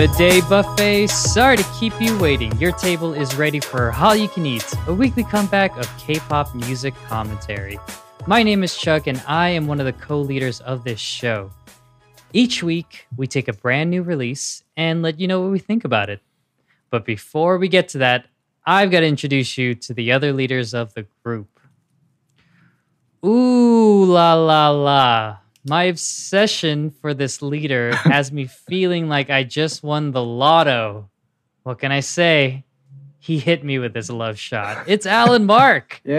Good day, buffet. Sorry to keep you waiting. Your table is ready for All You Can Eat, a weekly comeback of K pop music commentary. My name is Chuck, and I am one of the co leaders of this show. Each week, we take a brand new release and let you know what we think about it. But before we get to that, I've got to introduce you to the other leaders of the group. Ooh la la la. My obsession for this leader has me feeling like I just won the lotto. What can I say? He hit me with his love shot. It's Alan Mark. Yay!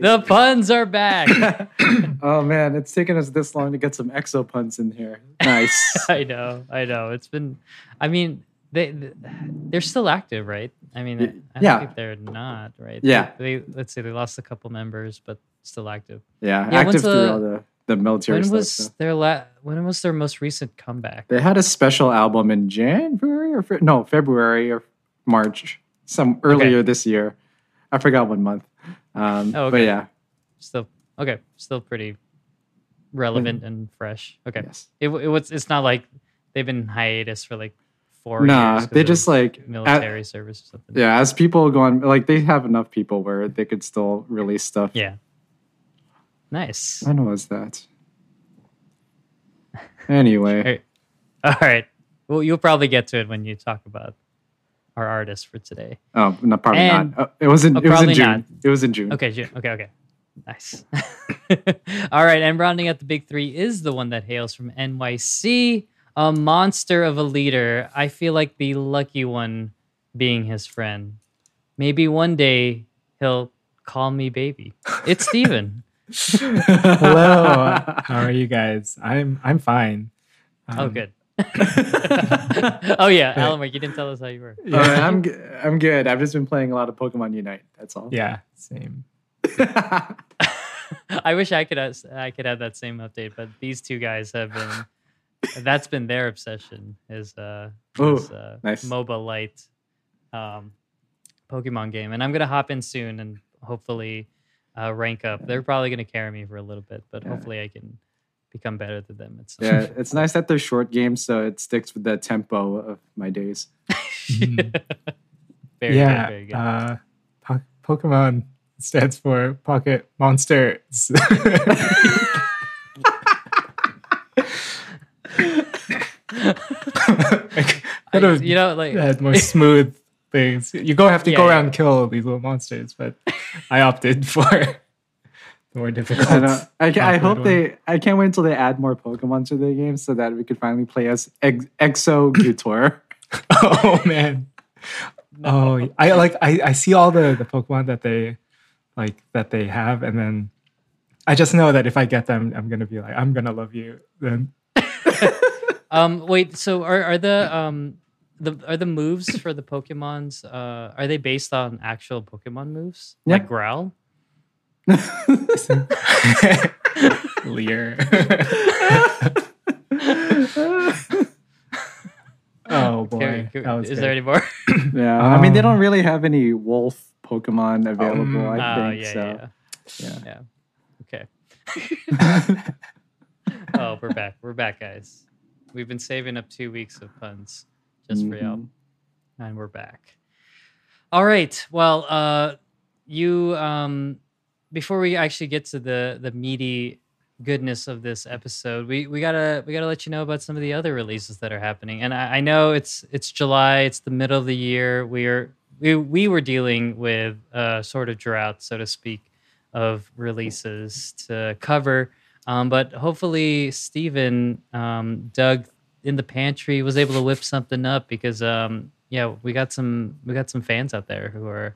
The puns are back. oh man, it's taken us this long to get some exo puns in here. Nice. I know, I know. It's been, I mean, they they're still active, right? I mean, I yeah. think they're not, right? Yeah. They, they let's say they lost a couple members, but still active. yeah, Yeah, active through the- all the, the military when stuff. was so. their la- When was their most recent comeback? They had a special album in January or Fe- no February or March, some earlier this year. I forgot one month. Um, Oh, But yeah, Still okay. Still pretty relevant and fresh. Okay. yes. It, it was. It's not like they've been in hiatus for like four Nah, they just like at- military service or something. yeah, as people go on, like they have enough people where they could still release stuff. Yeah. Nice. When was that? Anyway, Hey. All right. Well, you'll probably get to it when you talk about our artist for today. oh no, probably And- not. Uh, it was in Oh, it was in June. not. It was in June. Okay. June. Okay. Okay. Nice. All right. And rounding out the big three is the one that hails from NYC, a monster of a leader. I feel like the lucky one being his friend. Maybe one day he'll call me baby. It's Steven. Hello. How are you guys? I'm I'm fine. oh, Um, good. oh, yeah. Alan, you didn't tell us how you were. All right, I'm g- I'm good. I've just been playing a lot of Pokemon Unite. That's all. Yeah, same. I wish I could have, I could have that same update, but these two guys have been that's been their obsession is uh, Ooh, this, uh nice. mobile light um Pokemon game. And I'm gonna hop in soon and hopefully uh, rank up. They're probably gonna carry me for a little bit, but Yeah. hopefully I can become better than them at some yeah, it's nice that they're short games, so it sticks with the tempo of my days. very yeah. good, very good. Uh, po- Pokemon stands for Pocket Monsters. I I- you know, like had more smooth things. You go have to Yeah, go yeah. around and kill these little monsters, but I opted for the more difficult. I, know. I, ca- I hope one. they. I can't wait until they add more Pokemon to the game so that we could finally play as Ex- Exo Gutor. oh man. Oh, I like I, I see all the the Pokemon that they like that they have, and then I just know that if I get them, I'm gonna be like, I'm gonna love you. Then Um, wait. So are are the um the are the moves for the Pokemon's uh are they based on actual Pokemon moves Yeah. like Growl? Leer. oh boy, Can- can- is good. there any more? yeah, I mean they Um, don't really have any Wolf Pokemon available. Um, I Oh think yeah, so. yeah, Yeah. yeah. Okay. oh, we're back. We're back, guys. We've been saving up two weeks of puns just for y'all, Mhm. and we're back. All right. Well, uh, you um, before we actually get to the the meaty goodness of this episode, we we gotta we gotta let you know about some of the other releases that are happening. And I, I know it's it's July, it's the middle of the year. We are we we were dealing with a sort of drought, so to speak, of releases to cover. Um, but hopefully, Stephen um, dug in the pantry, was able to whip something up because um, yeah, we got some we got some fans out there who are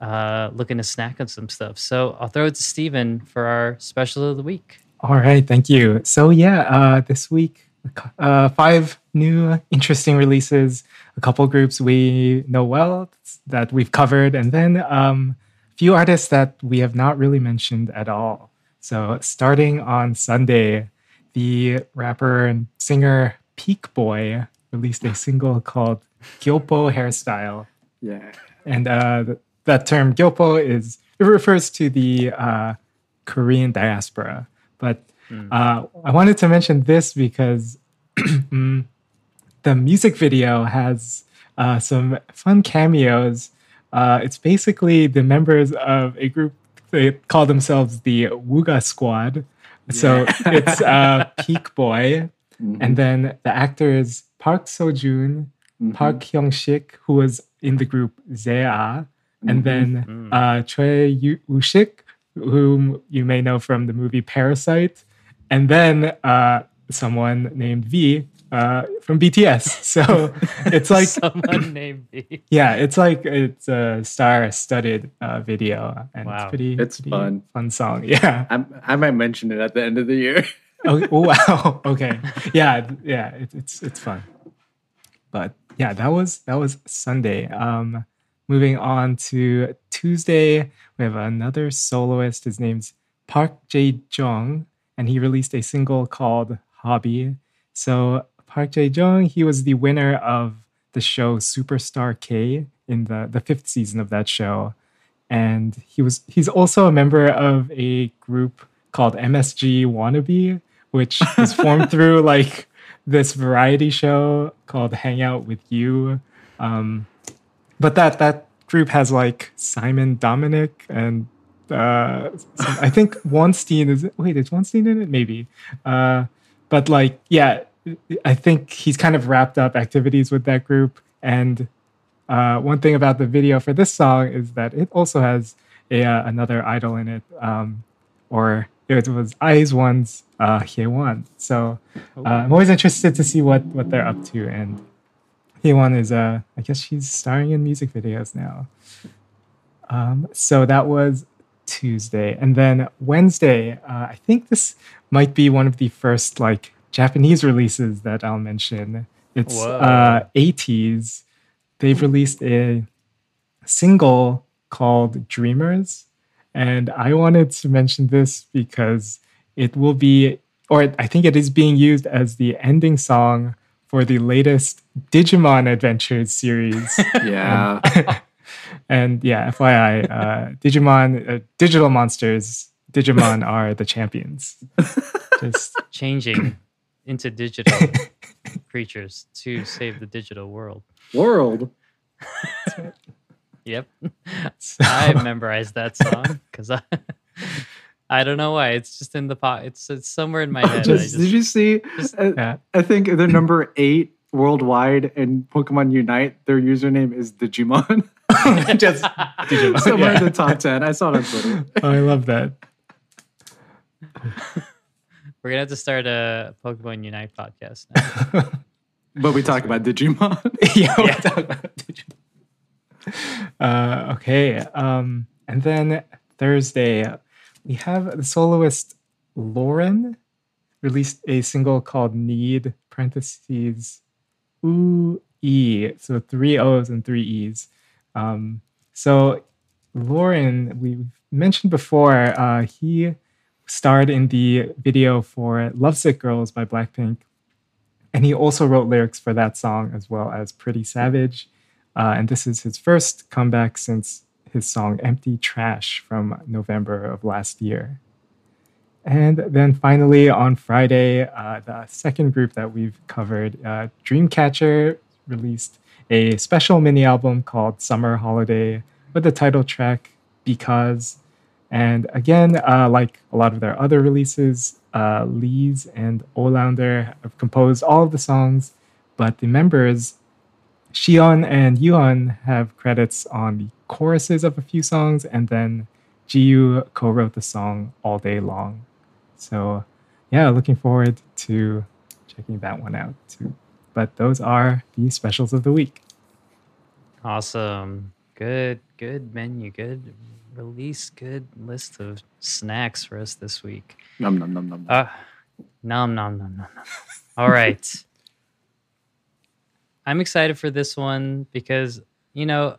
uh, looking to snack on some stuff. So I'll throw it to Steven for our special of the week. All right, thank you. So yeah, uh, this week, uh, five new interesting releases. A couple groups we know well that we've covered, and then um, a few artists that we have not really mentioned at all. So starting on Sunday, the rapper and singer Peakboy released a single called "Gyopo Hairstyle." Yeah. And uh, that term gyopo is it refers to the uh, Korean diaspora. But uh, I wanted to mention this because mm, the music video has uh, some fun cameos. Uh, it's basically the members of a group they call themselves the Wuga Squad. So it's uh, Peakboy, Mhm. and then the actors Park Seo Joon, Mhm. Park Hyung Sik, who was in the group ZE:A, and Mhm. then Mm. uh, Choi Yu- Woo-shik, whom you may know from the movie Parasite, and then uh, someone named V uh, from BTS. So it's like, someone named V. yeah, it's like it's a star-studded uh, video, and Wow. it's pretty. It's pretty fun. fun song. Yeah. I'm, I might mention it at the end of the year. Oh, wow. Okay. Yeah. Yeah. It, it's it's fun. But yeah, that was that was Sunday. Um, moving on to Tuesday, we have another soloist. His name's Park Jae Jung, and he released a single called Hobby. So Park Jae Jung, he was the winner of the show Superstar K in the the fifth season of that show, and he was he's also a member of a group called MSG Wannabe, which was formed through like this variety show called Hangout with Yoo. Um, but that that group has like Simon Dominic and uh, some- I think Wonstein is it wait is Wonstein in it maybe, uh, but like yeah, I think he's kind of wrapped up activities with that group. And uh, one thing about the video for this song is that it also has a uh, another idol in it, um, or it was IZ*ONE's uh, Hyewon. So uh, I'm always interested to see what what they're up to. And Hyewon is uh, I guess she's starring in music videos now. Um, so that was Tuesday, and then Wednesday. Uh, I think this might be one of the first like Japanese releases that I'll mention. It's uh, ATEEZ. They've released a single called Dreamers. And I wanted to mention this because it will be, or I think it is being used as the ending song for the latest Digimon Adventures series. yeah. and yeah, FYI, uh, Digimon, uh, digital monsters, Digimon are the champions. Just changing into digital creatures to save the digital world. World. Yep. so- I memorized that song because I I don't know why. It's just in the pot. It's it's somewhere in my head. I Just, just, did you see? just- uh, yeah. I think they're number eight worldwide in Pokemon Unite. Their username is Digimon. Just Digimon. Somewhere yeah. in the top 10. I saw it on Twitter. Oh, I love that. we're gonna have to start a Pokemon Unite podcast now. But we talk about Digimon. yeah, we'll Yeah. talk about Digimon. Uh, okay. Um, and then Thursday, we have the soloist Løren released a single called Need, parentheses, ooh, E. So three O's and three E's. Um, so Løren, we mentioned before, uh, he starred in the video for Lovesick Girls by Blackpink. And he also wrote lyrics for that song as well as Pretty Savage. Uh, and this is his first comeback since his song Empty Trash from November of last year. And then finally on Friday, uh, the second group that we've covered, uh, Dreamcatcher, released a special mini album called Summer Holiday with the title track Because. And again, uh, like a lot of their other releases, uh, Leez and Ollounder have composed all of the songs, but the members, Siyeon and Yuan, have credits on the choruses of a few songs, and then JiU co wrote the song All Day Long. So, yeah, looking forward to checking that one out too. But those are the specials of the week. awesome. Good, good menu. Good release. Good list of snacks for us this week. Nom nom nom nom. Uh, nom nom nom nom nom. All right. I'm excited for this one because you know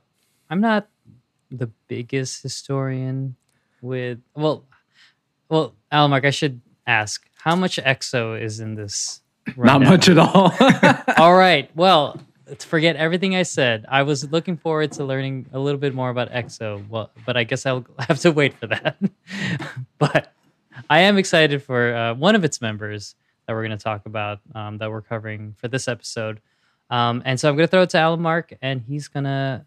I'm not the biggest historian with well, well, Almark. I should ask how much EXO is in this. Not rundown? much at all. All right. Well, let's forget everything I said. I was looking forward to learning a little bit more about EXO. Well, but I guess I'll have to wait for that. but I am excited for uh, one of its members, that we're going to talk about um, that we're covering for this episode. Um, and so I'm going to throw it to Alan Mark, and he's going to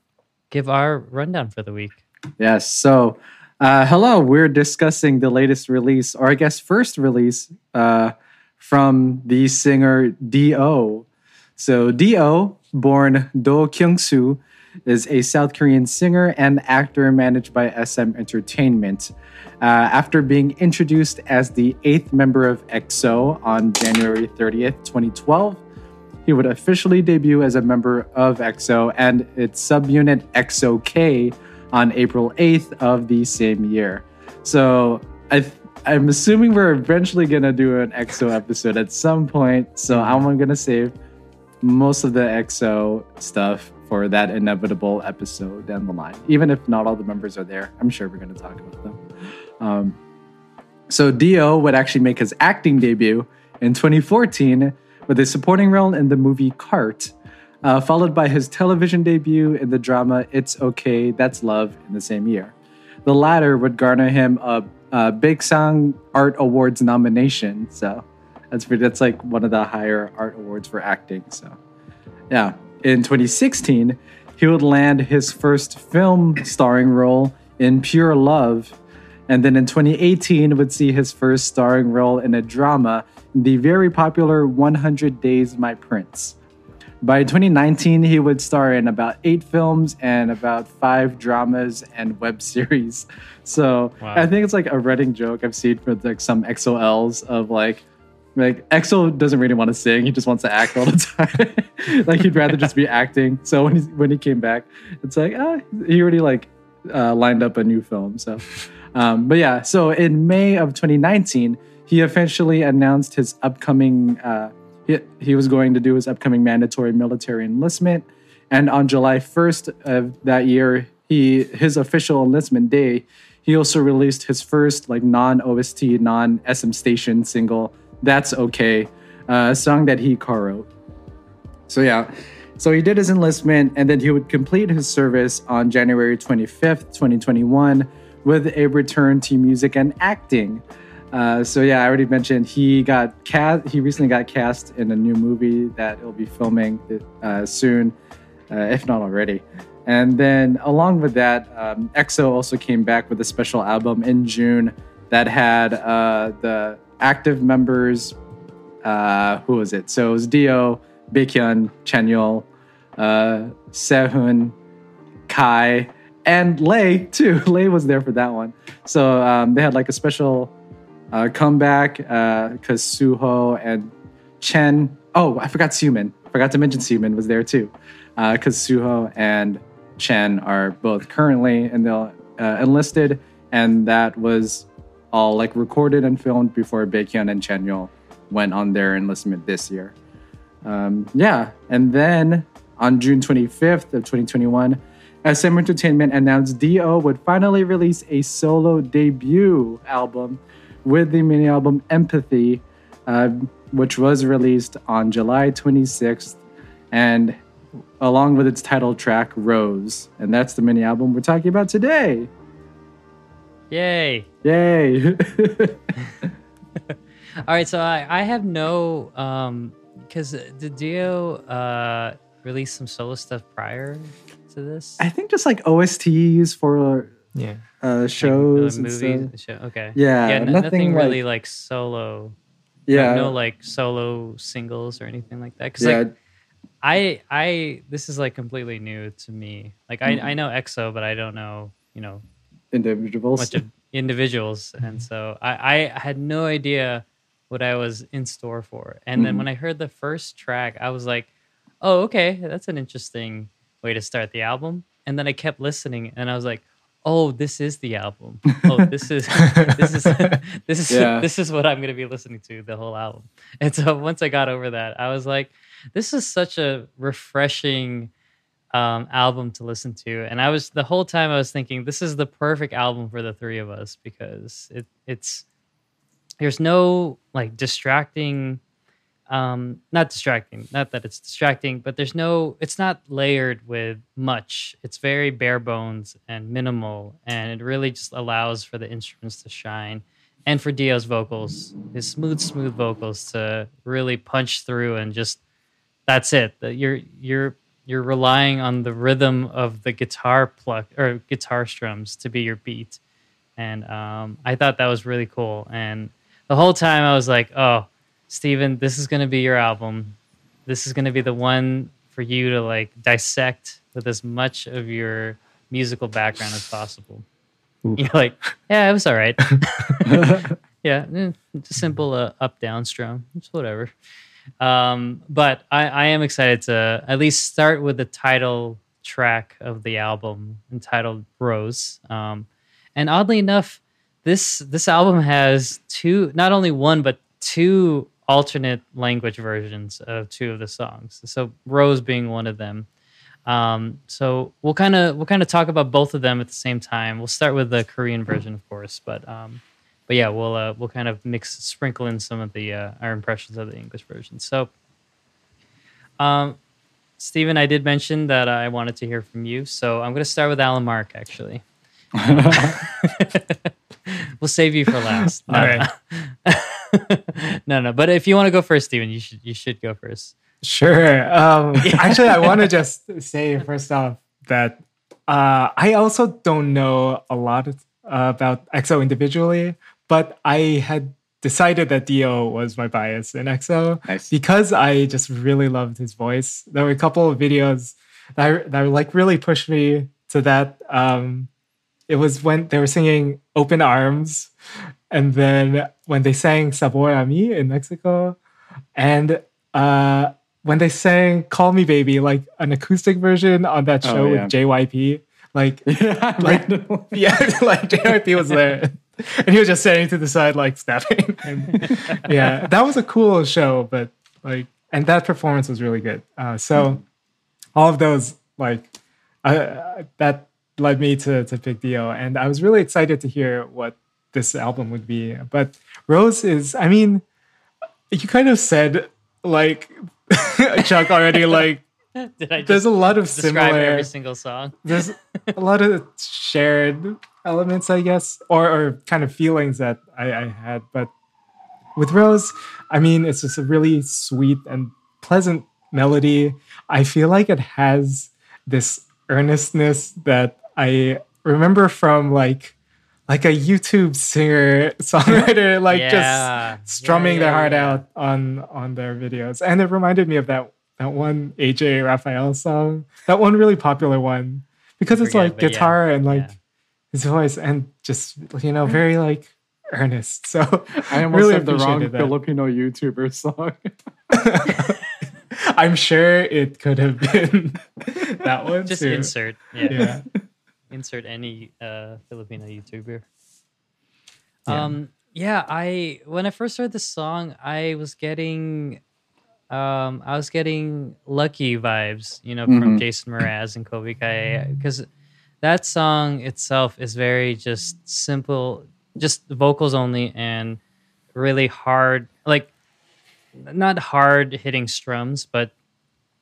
give our rundown for the week. Yes. So, uh, hello. We're discussing the latest release, or I guess first release uh, from the singer Do. So, D.O., born Do Kyung Soo, is a South Korean singer and actor managed by SM Entertainment. Uh, after being introduced as the eighth member of EXO on January 30th, 2012, he would officially debut as a member of EXO and its subunit EXO-K on April 8th of the same year. So I I'm assuming we're eventually gonna do an EXO episode at some point. So I'm gonna save most of the EXO stuff for that inevitable episode down the line. Even if not all the members are there, I'm sure we're gonna talk about them. Um, so D.O. would actually make his acting debut in 2014 with a supporting role in the movie Cart, uh, followed by his television debut in the drama It's Okay, That's Love in the same year. The latter would garner him a, a Song Art Awards nomination. So that's pretty, that's like one of the higher art awards for acting. So yeah, in 2016, he would land his first film starring role in Pure Love. And then in 2018 would see his first starring role in a drama the very popular 100 Days My Prince. By 2019, he would star in about eight films and about five dramas and web series. So wow. I think it's like a running joke I've seen for like some EXO-Ls of like, like EXO doesn't really want to sing; he just wants to act all the time. like he'd rather just be acting. So when he when he came back, it's like ah, he already like uh, lined up a new film. So, um, but yeah. So in May of 2019, he officially announced his upcoming. Uh, he, he was going to do his upcoming mandatory military enlistment, and on July 1st of that year, he his official enlistment day, he also released his first like non OST, non SM Station single. That's okay, uh, a song that he co-wrote. So yeah. So he did his enlistment and then he would complete his service on January 25th, 2021, with a return to music and acting. Uh, so yeah, I already mentioned he got cast. He recently got cast in a new movie that he'll be filming uh, soon, uh, if not already. And then along with that, um, EXO also came back with a special album in June that had uh, the active members. Uh, who was it? So it was D.O., Baekhyun, Chanyeol, uh, Sehun, Kai, and Lay too. Lay was there for that one. So um, they had like a special uh, comeback because uh, Suho and Chen. Oh, I forgot Xiumin. Forgot to mention Xiumin was there too, because uh, Suho and Chen are both currently in the uh, enlisted, and that was all like recorded and filmed before Baekhyun and Chanyeol went on their enlistment this year. Um, yeah, and then on June 25th of 2021, SM Entertainment announced D.O. would finally release a solo debut album with the mini album Empathy, uh, which was released on July 26th, and along with its title track Rose. And that's the mini album we're talking about today. Yay! Yay! All right, so I, I have no um because the D.O. uh release some solo stuff prior to this? I think just like OSTs for yeah uh, shows, like, movies, show. Okay, yeah, yeah, n- nothing, nothing really like solo. Yeah, no, no like solo singles or anything like that. Because yeah. like, I I this is like completely new to me. Like I, mm-hmm. I know EXO, but I don't know you know individuals much of individuals, and so I I had no idea what I was in store for. And mm-hmm. then when I heard the first track, I was like, oh okay, that's an interesting way to start the album. And then I kept listening, and I was like, oh, this is the album. Oh, this is this is this is yeah. this is what I'm going to be listening to the whole album. And so once I got over that, I was like, this is such a refreshing um, album to listen to. And I was the whole time I was thinking, this is the perfect album for the three of us because it it's there's no like distracting um not distracting not that it's distracting but there's no it's not layered with much it's very bare bones and minimal and it really just allows for the instruments to shine and for D.O.'s vocals, his smooth, smooth vocals to really punch through and just that's it. That you're you're you're relying on the rhythm of the guitar pluck or guitar strums to be your beat, and um, I thought that was really cool. And the whole time I was like, oh, Steven, this is gonna be your album. This is gonna be the one for you to like dissect with as much of your musical background as possible. You're like, yeah, it was all right. yeah, just simple uh, up down strum. It's whatever. Um, but I, I am excited to at least start with the title track of the album entitled Rose. Um, and oddly enough, this this album has two, not only one but two alternate language versions of two of the songs. So Rose being one of them. Um, so we'll kind of we'll kind of talk about both of them at the same time. We'll start with the Korean version, of course, but um, but yeah, we'll uh, we'll kind of mix sprinkle in some of the uh, our impressions of the English version. So, um, Stephen, I did mention that I wanted to hear from you, so I'm going to start with Alan Mark. Actually, we'll save you for last. All right. no, no. But if you want to go first, Stephen, you should you should go first. Sure. Um, actually, I want to just say first off that uh, I also don't know a lot uh, about EXO individually, but I had decided that D.O. was my bias in EXO Nice. because I just really loved his voice. There were a couple of videos that, that like really pushed me to that. Um, it was when they were singing "Open Arms," and then when they sang "Sabor a mí" in Mexico, and uh, when they sang "Call Me Baby," like an acoustic version on that Oh, show yeah. with JYP. Like, yeah, Like- yeah, like JYP was there. And he was just standing to the side, like snapping. And yeah, that was a cool show, but like, and that performance was really good. Uh, so, all of those, like, uh, that led me to to pick D.O., and I was really excited to hear what this album would be. But Rose is, I mean, you kind of said like Chuck already. Like, Did I there's a lot of similar every single song? there's a lot of shared elements, I guess, or, or kind of feelings that I, I had. But with Rose, I mean, it's just a really sweet and pleasant melody. I feel like it has this earnestness that I remember from like like a YouTube singer songwriter, like Yeah. just strumming Yeah, their heart yeah. out on on their videos. And it reminded me of that that one AJ Rafael song, that one really popular one, because it's forget, like but yeah, guitar and like yeah. his voice and just you know very mm. like earnest. So I almost really said the wrong that. Filipino YouTuber song. I'm sure it could have been that one. Just too. insert. Yeah. Insert any uh Filipino YouTuber. Yeah. Um yeah, I when I first heard the song, I was getting um I was getting lucky vibes, you know, from Mhm. Jason Mraz and Colbie Caillat because that song itself is very just simple, just vocals only and really hard like not hard hitting strums, but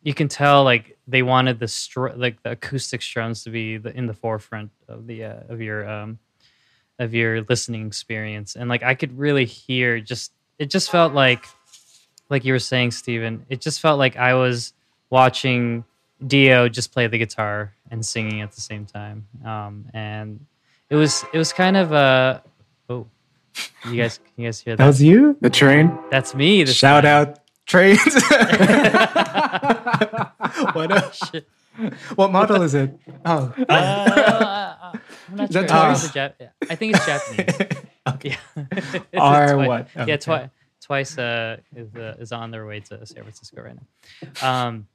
you can tell like they wanted the str- like the acoustic strums to be the, in the forefront of the uh, of your um of your listening experience and like i could really hear just it just felt like like you were saying Steven, it just felt like i was watching D.O. just play the guitar and singing at the same time um and it was it was kind of uh oh you guys can you guys hear that, That was you. The train. that's me this Shout time. out trains. what a, Shit. what model is it? Oh, Uh, I'm not Is sure. that I think, twice? it's Jap- I think it's Japanese. okay. Yeah. It's Or twi- what? Yeah, Okay. twi- twice uh, is uh, is on their way to San Francisco right now. Um,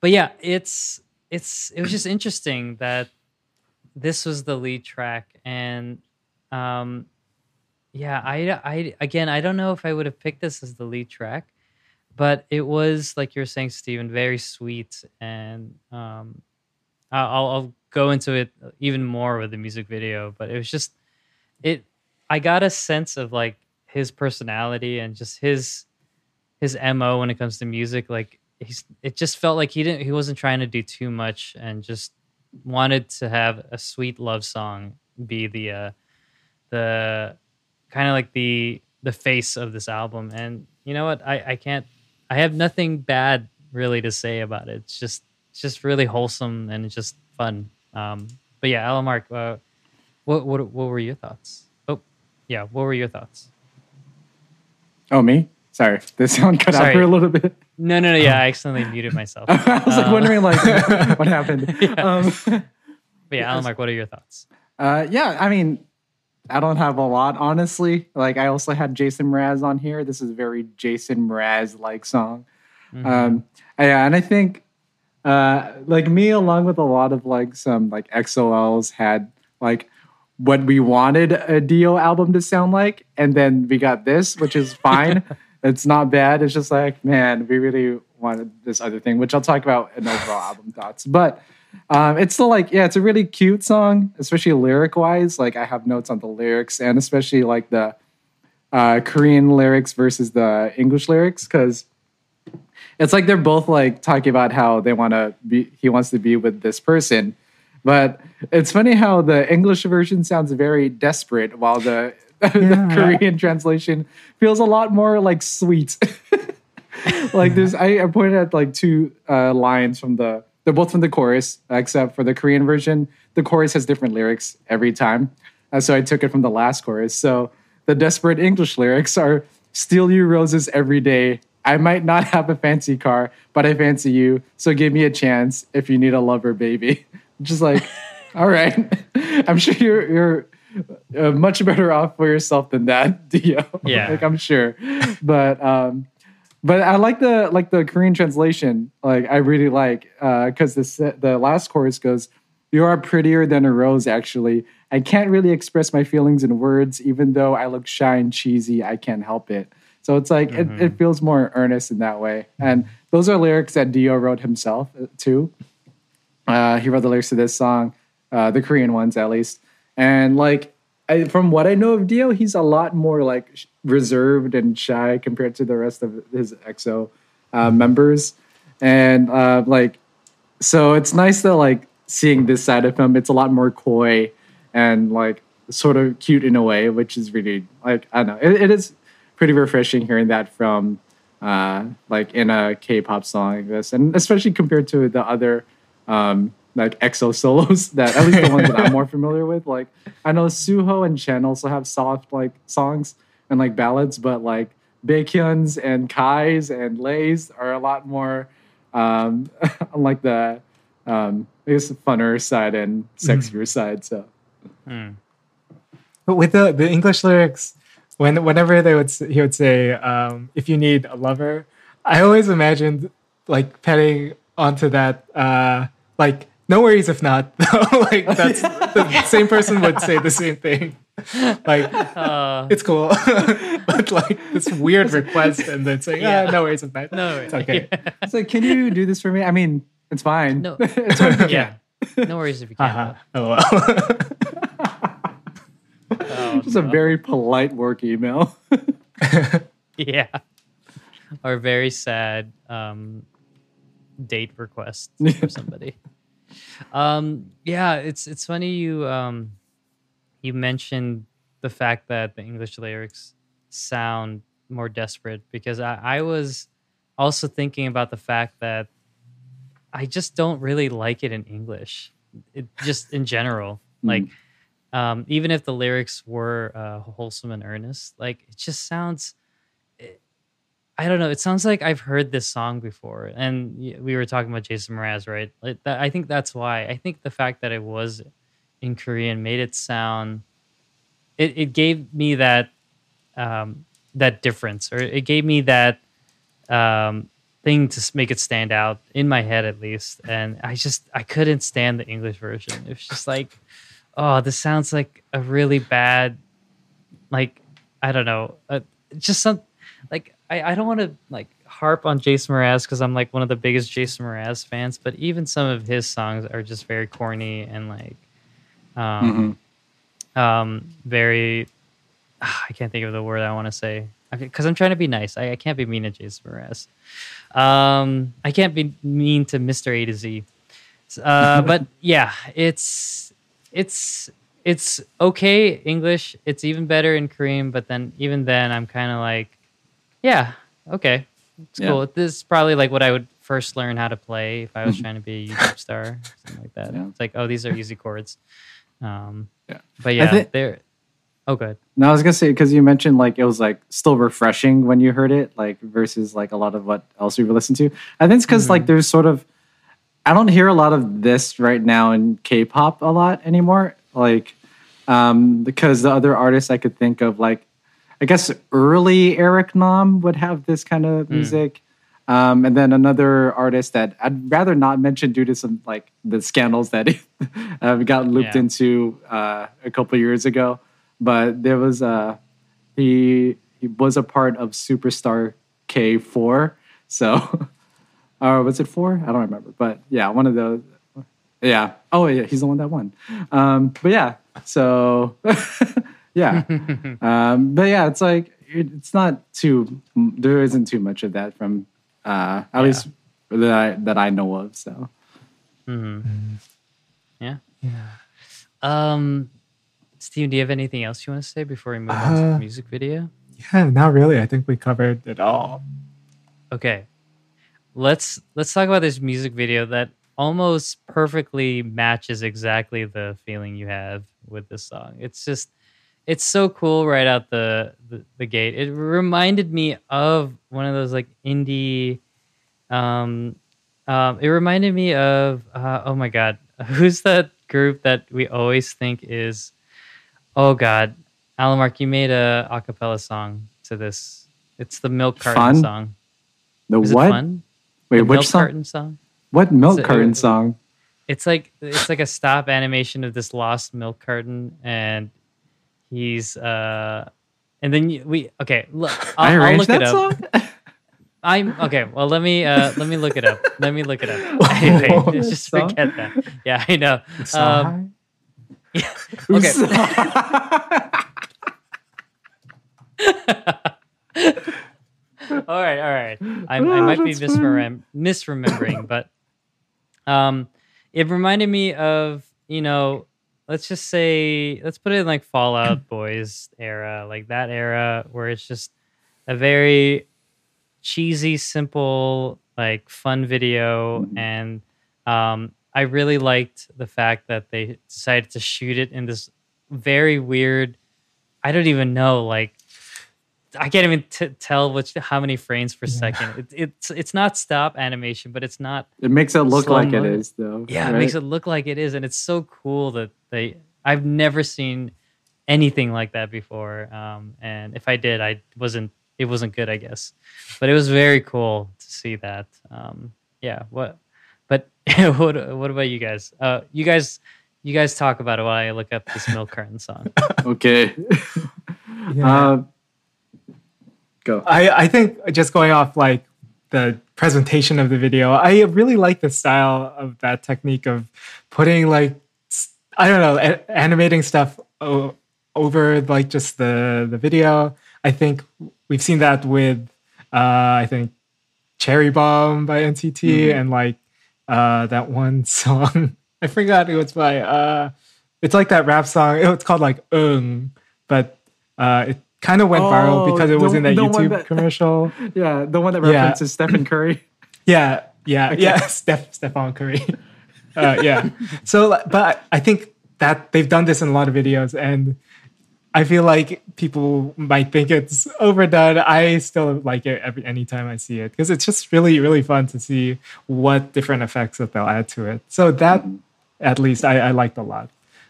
but yeah, it's it's it was just interesting that this was the lead track, and um, yeah, I I again I don't know if I would have picked this as the lead track, but it was like you were saying, Stephen, very sweet, and um, I'll, I'll- I'll go into it even more with the music video, but it was just it. I got a sense of like his personality and just his his mo when it comes to music. Like he's, it just felt like he didn't, he wasn't trying to do too much and just wanted to have a sweet love song be the uh, the kind of like the the face of this album. And you know what? I I can't. I have nothing bad really to say about it. It's just it's just really wholesome and it's just fun. Um, but yeah, Alan Mark, uh, what what what were your thoughts? Oh, yeah, what were your thoughts? Oh, me? Sorry, the sound cut out Sorry. for a little bit. No, no, no. Yeah, I accidentally muted myself. I was like Uh, wondering, like, what happened? Yeah. Um, But yeah, Alan Mark, what are your thoughts? Uh, yeah, I mean, I don't have a lot, honestly. Like, I also had Jason Mraz on here. This is a very Jason Mraz like song. Mhm. Um, yeah, and I think, uh, like me, along with a lot of like some like EXO-Ls, had like what we wanted a D.O. album to sound like, and then we got this, which is fine. it's not bad. It's just like, man, we really wanted this other thing, which I'll talk about in overall album thoughts. But um, it's still like, yeah, it's a really cute song, especially lyric wise. Like, I have notes on the lyrics and especially like the uh, Korean lyrics versus the English lyrics because it's like they're both like talking about how they want to be, he wants to be with this person. But it's funny how the English version sounds very desperate while the, the Korean translation feels a lot more like sweet. like there's I, I pointed at like two uh, lines from the they're both from the chorus except for the korean version the chorus has different lyrics every time. Uh, so i took it from the last chorus. So the desperate english lyrics are steal you roses every day. I might not have a fancy car but i fancy you. So give me a chance if you need a lover baby. Just like all right. I'm sure you're you're uh, much better off for yourself than that dio. Yeah. like i'm sure. But um but I like the like the Korean translation. Like I really like because the the last chorus goes, "You are prettier than a rose." Actually, I can't really express my feelings in words, even though I look shy and cheesy. I can't help it. So it's like it, it feels more earnest in that way. And those are lyrics that D.O. wrote himself uh, too. Uh, he wrote the lyrics to this song, uh, the Korean ones at least. And like I, from what I know of D.O., he's a lot more like sh- reserved and shy compared to the rest of his EXO uh, members. And uh, like, so it's nice that like seeing this side of him. It's a lot more coy and like sort of cute in a way, which is really like I don't know. It, it is pretty refreshing hearing that from uh, like in a K-pop song like this, and especially compared to the other um, like EXO solos that at least the ones that I'm more familiar with. Like I know Suho and Chen also have soft like songs and like ballads, but like Baekhyun's and Kai's and Lay's are a lot more um, like the um, I guess funner side and sexier side. So Hmm. But with the, the English lyrics, when whenever they would he would say, um, "If you need a lover," I always imagined like petting onto that, uh, like no worries if not. like that's the same person would say the same thing. Like Uh, it's cool, but like this weird request and then saying, Yeah. "Ah, no worries if not." no, it's okay. it's like, can you do this for me? I mean, it's fine. No. it's fine. yeah. No worries if you can't. Haha. Oh well. Oh, Just a very polite work email. yeah. Or very sad um, date request for somebody. Um, yeah, it's it's funny you um, you mentioned the fact that the English lyrics sound more desperate because I, I was also thinking about the fact that I just don't really like it in English. It just in general, like um, even if the lyrics were uh, wholesome and earnest, like it just sounds. I don't know. It sounds like I've heard this song before, and we were talking about Jason Mraz, right? Like that, I think that's why. I think the fact that it was in Korean made it sound. It it gave me that um, that difference, or it gave me that um, thing to make it stand out in my head, at least. And I just I couldn't stand the English version. It was just like oh, this sounds like a really bad, like I don't know, uh, just some like I, I don't want to like harp on Jason Mraz because I'm like one of the biggest Jason Mraz fans, but even some of his songs are just very corny and like, um, um, very. I can't think of the word I want to say because I'm trying to be nice. I, I can't be mean to Jason Mraz. Um, I can't be mean to Mr. A to Z. Uh, but yeah, it's it's it's okay English. It's even better in Korean, but then even then, I'm kind of like, yeah, okay, it's Yeah. cool. This is probably like what I would first learn how to play if I was trying to be a YouTube star, something like that. Yeah. It's like, oh, these are easy chords. Um, Yeah. but yeah, thi- they're. Oh, good. No, I was gonna say because you mentioned like it was like still refreshing when you heard it, like versus like a lot of what else we were listening to. I think it's because like there's sort of I don't hear a lot of this right now in K-pop a lot anymore. Like um because the other artists I could think of like I guess early Eric Nam would have this kind of music. Um, and then another artist that I'd rather not mention due to some like the scandals that he uh, got looped Yeah. into uh, a couple years ago. But there was uh, he he was a part of Superstar K four. So, or was it four? I don't remember. But yeah, one of those. Yeah. Oh yeah, he's the one that won. Um, but yeah. So yeah. um, but yeah, it's like it, it's not too. There isn't too much of that from uh, at Yeah. least that I that I know of. So hmm Yeah. Yeah. Um, Steve, do you have anything else you want to say before we move on to the Uh, music video? Yeah, not really. I think we covered it all. Okay. Let's let's talk about this music video that almost perfectly matches exactly the feeling you have with this song. It's just it's so cool right out the the, the gate. It reminded me of one of those like indie um um it reminded me of uh, oh my god, who's that group that we always think is oh god, Alan Mark, you made a a cappella song to this. It's the milk carton Fun? song. the Is what? it fun? Wait, the which milk song? carton song? What milk It's carton it- song? It's like it's like a stop animation of this lost milk carton, and he's uh, and then we okay. Look, I I'll, I'll arranged look that it up. song. I'm okay. Well, let me uh, let me look it up. Let me look it up. Just song? forget that. Yeah, I know. Um, high? okay. all right, all right. I, I Oh, might be misremem- misremembering, but um, it reminded me of you know, let's just say, let's put it in like Fall Out Boys era, like that era where it's just a very cheesy, simple, like fun video, Mhm. and um, I really liked the fact that they decided to shoot it in this very weird. I don't even know, like I can't even t- tell which how many frames per Yeah. second. It, it's it's not stop animation, but it's not. it makes it look like it mo. is, though. Yeah, it makes it look like it is, and it's so cool that they. I've never seen anything like that before, um, and if I did, I wasn't. It wasn't good, I guess, but it was very cool to see that. Um, yeah, what? But what? What about you guys? Uh, you guys, you guys talk about it while I look up this milk carton song. Okay. Yeah. Uh, go. I, I think just going off like the presentation of the video, I really like the style of that technique of putting like I don't know a- animating stuff o- over like just the the video. I think we've seen that with uh, I think Cherry Bomb by NCT Mhm. and like uh, that one song I forgot it was by uh, it's like that rap song. It's called like Um, but uh, it kind of went viral Oh, because it was in that YouTube that- commercial. Yeah, the one that Yeah. references Stephen Curry. Yeah, yeah, Okay. yeah. Steph, Stephon Curry. uh, yeah. So, but I think that they've done this in a lot of videos, and I feel like people might think it's overdone. I still like it every anytime I see it because it's just really, really fun to see what different effects that they'll add to it. So that, at least, I, I liked a lot.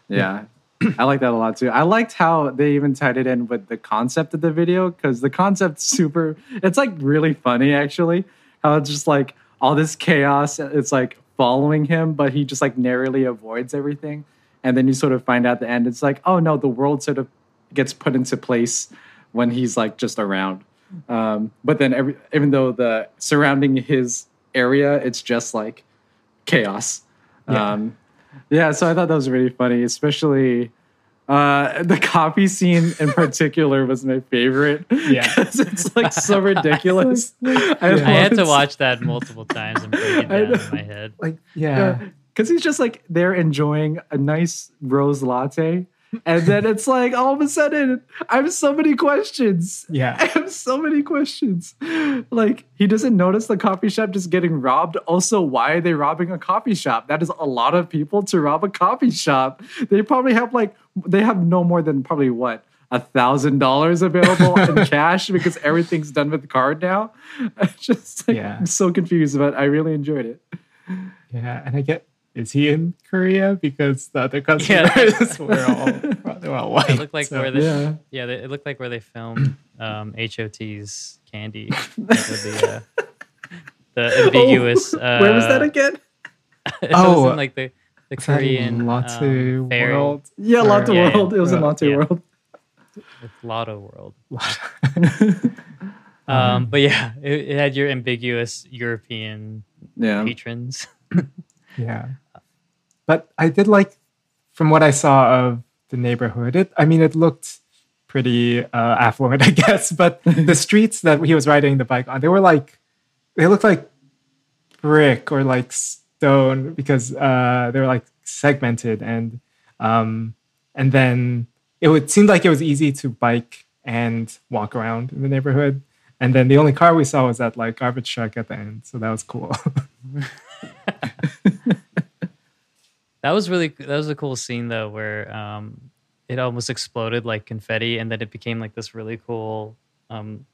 Yeah. I like that a lot too. I liked how they even tied it in with the concept of the video because the concept's super, it's like really funny actually. How it's just like all this chaos, it's like following him, but he just like narrowly avoids everything. And then you sort of find out at the end, it's like, oh no, the world sort of gets put into place when he's like just around. Um, but then every, even though the surrounding his area, it's just like chaos. Yeah. Um, yeah, so I thought that was really funny, especially uh, the copy scene in particular was my favorite. Yeah. 'Cause it's like so ridiculous. I, I had to watch that multiple times and break it down in my head. Like, yeah, because he's just like they're enjoying a nice rose latte, and then it's like all of a sudden I have so many questions. Yeah. I have so many questions. Like he doesn't notice the coffee shop just getting robbed. Also, why are they robbing a coffee shop? That is a lot of people to rob a coffee shop. They probably have like they have no more than probably what a thousand dollars available in cash because everything's done with the card now. I just like, Yeah. I'm so confused, but I really enjoyed it. Yeah, and I get is he in Korea because the other customers were all they were all white. It looked like so- where they, yeah, Yeah. they, it looked like where they filmed um, HOT's Candy. the, uh, the ambiguous. Uh, Where was that again? it Oh, was in, like the the Is that Korean Lotte um, World. Yeah, Or- Lotte Yeah, yeah. World. It was in Uh, Lotte yeah. World. with Lotte World. Um, Um, but yeah, it, it had your ambiguous European Yeah. patrons. Yeah. But I did like from what I saw of the neighborhood, it I mean it looked pretty uh, affluent, I guess, but the streets that he was riding the bike on, they were like they looked like brick or like stone because uh, they were like segmented and um, and then it would seem like it was easy to bike and walk around in the neighborhood. And then the only car we saw was that like garbage truck at the end, so that was cool. That was really that was a cool scene though, where um, it almost exploded like confetti, and then it became like this really cool, um,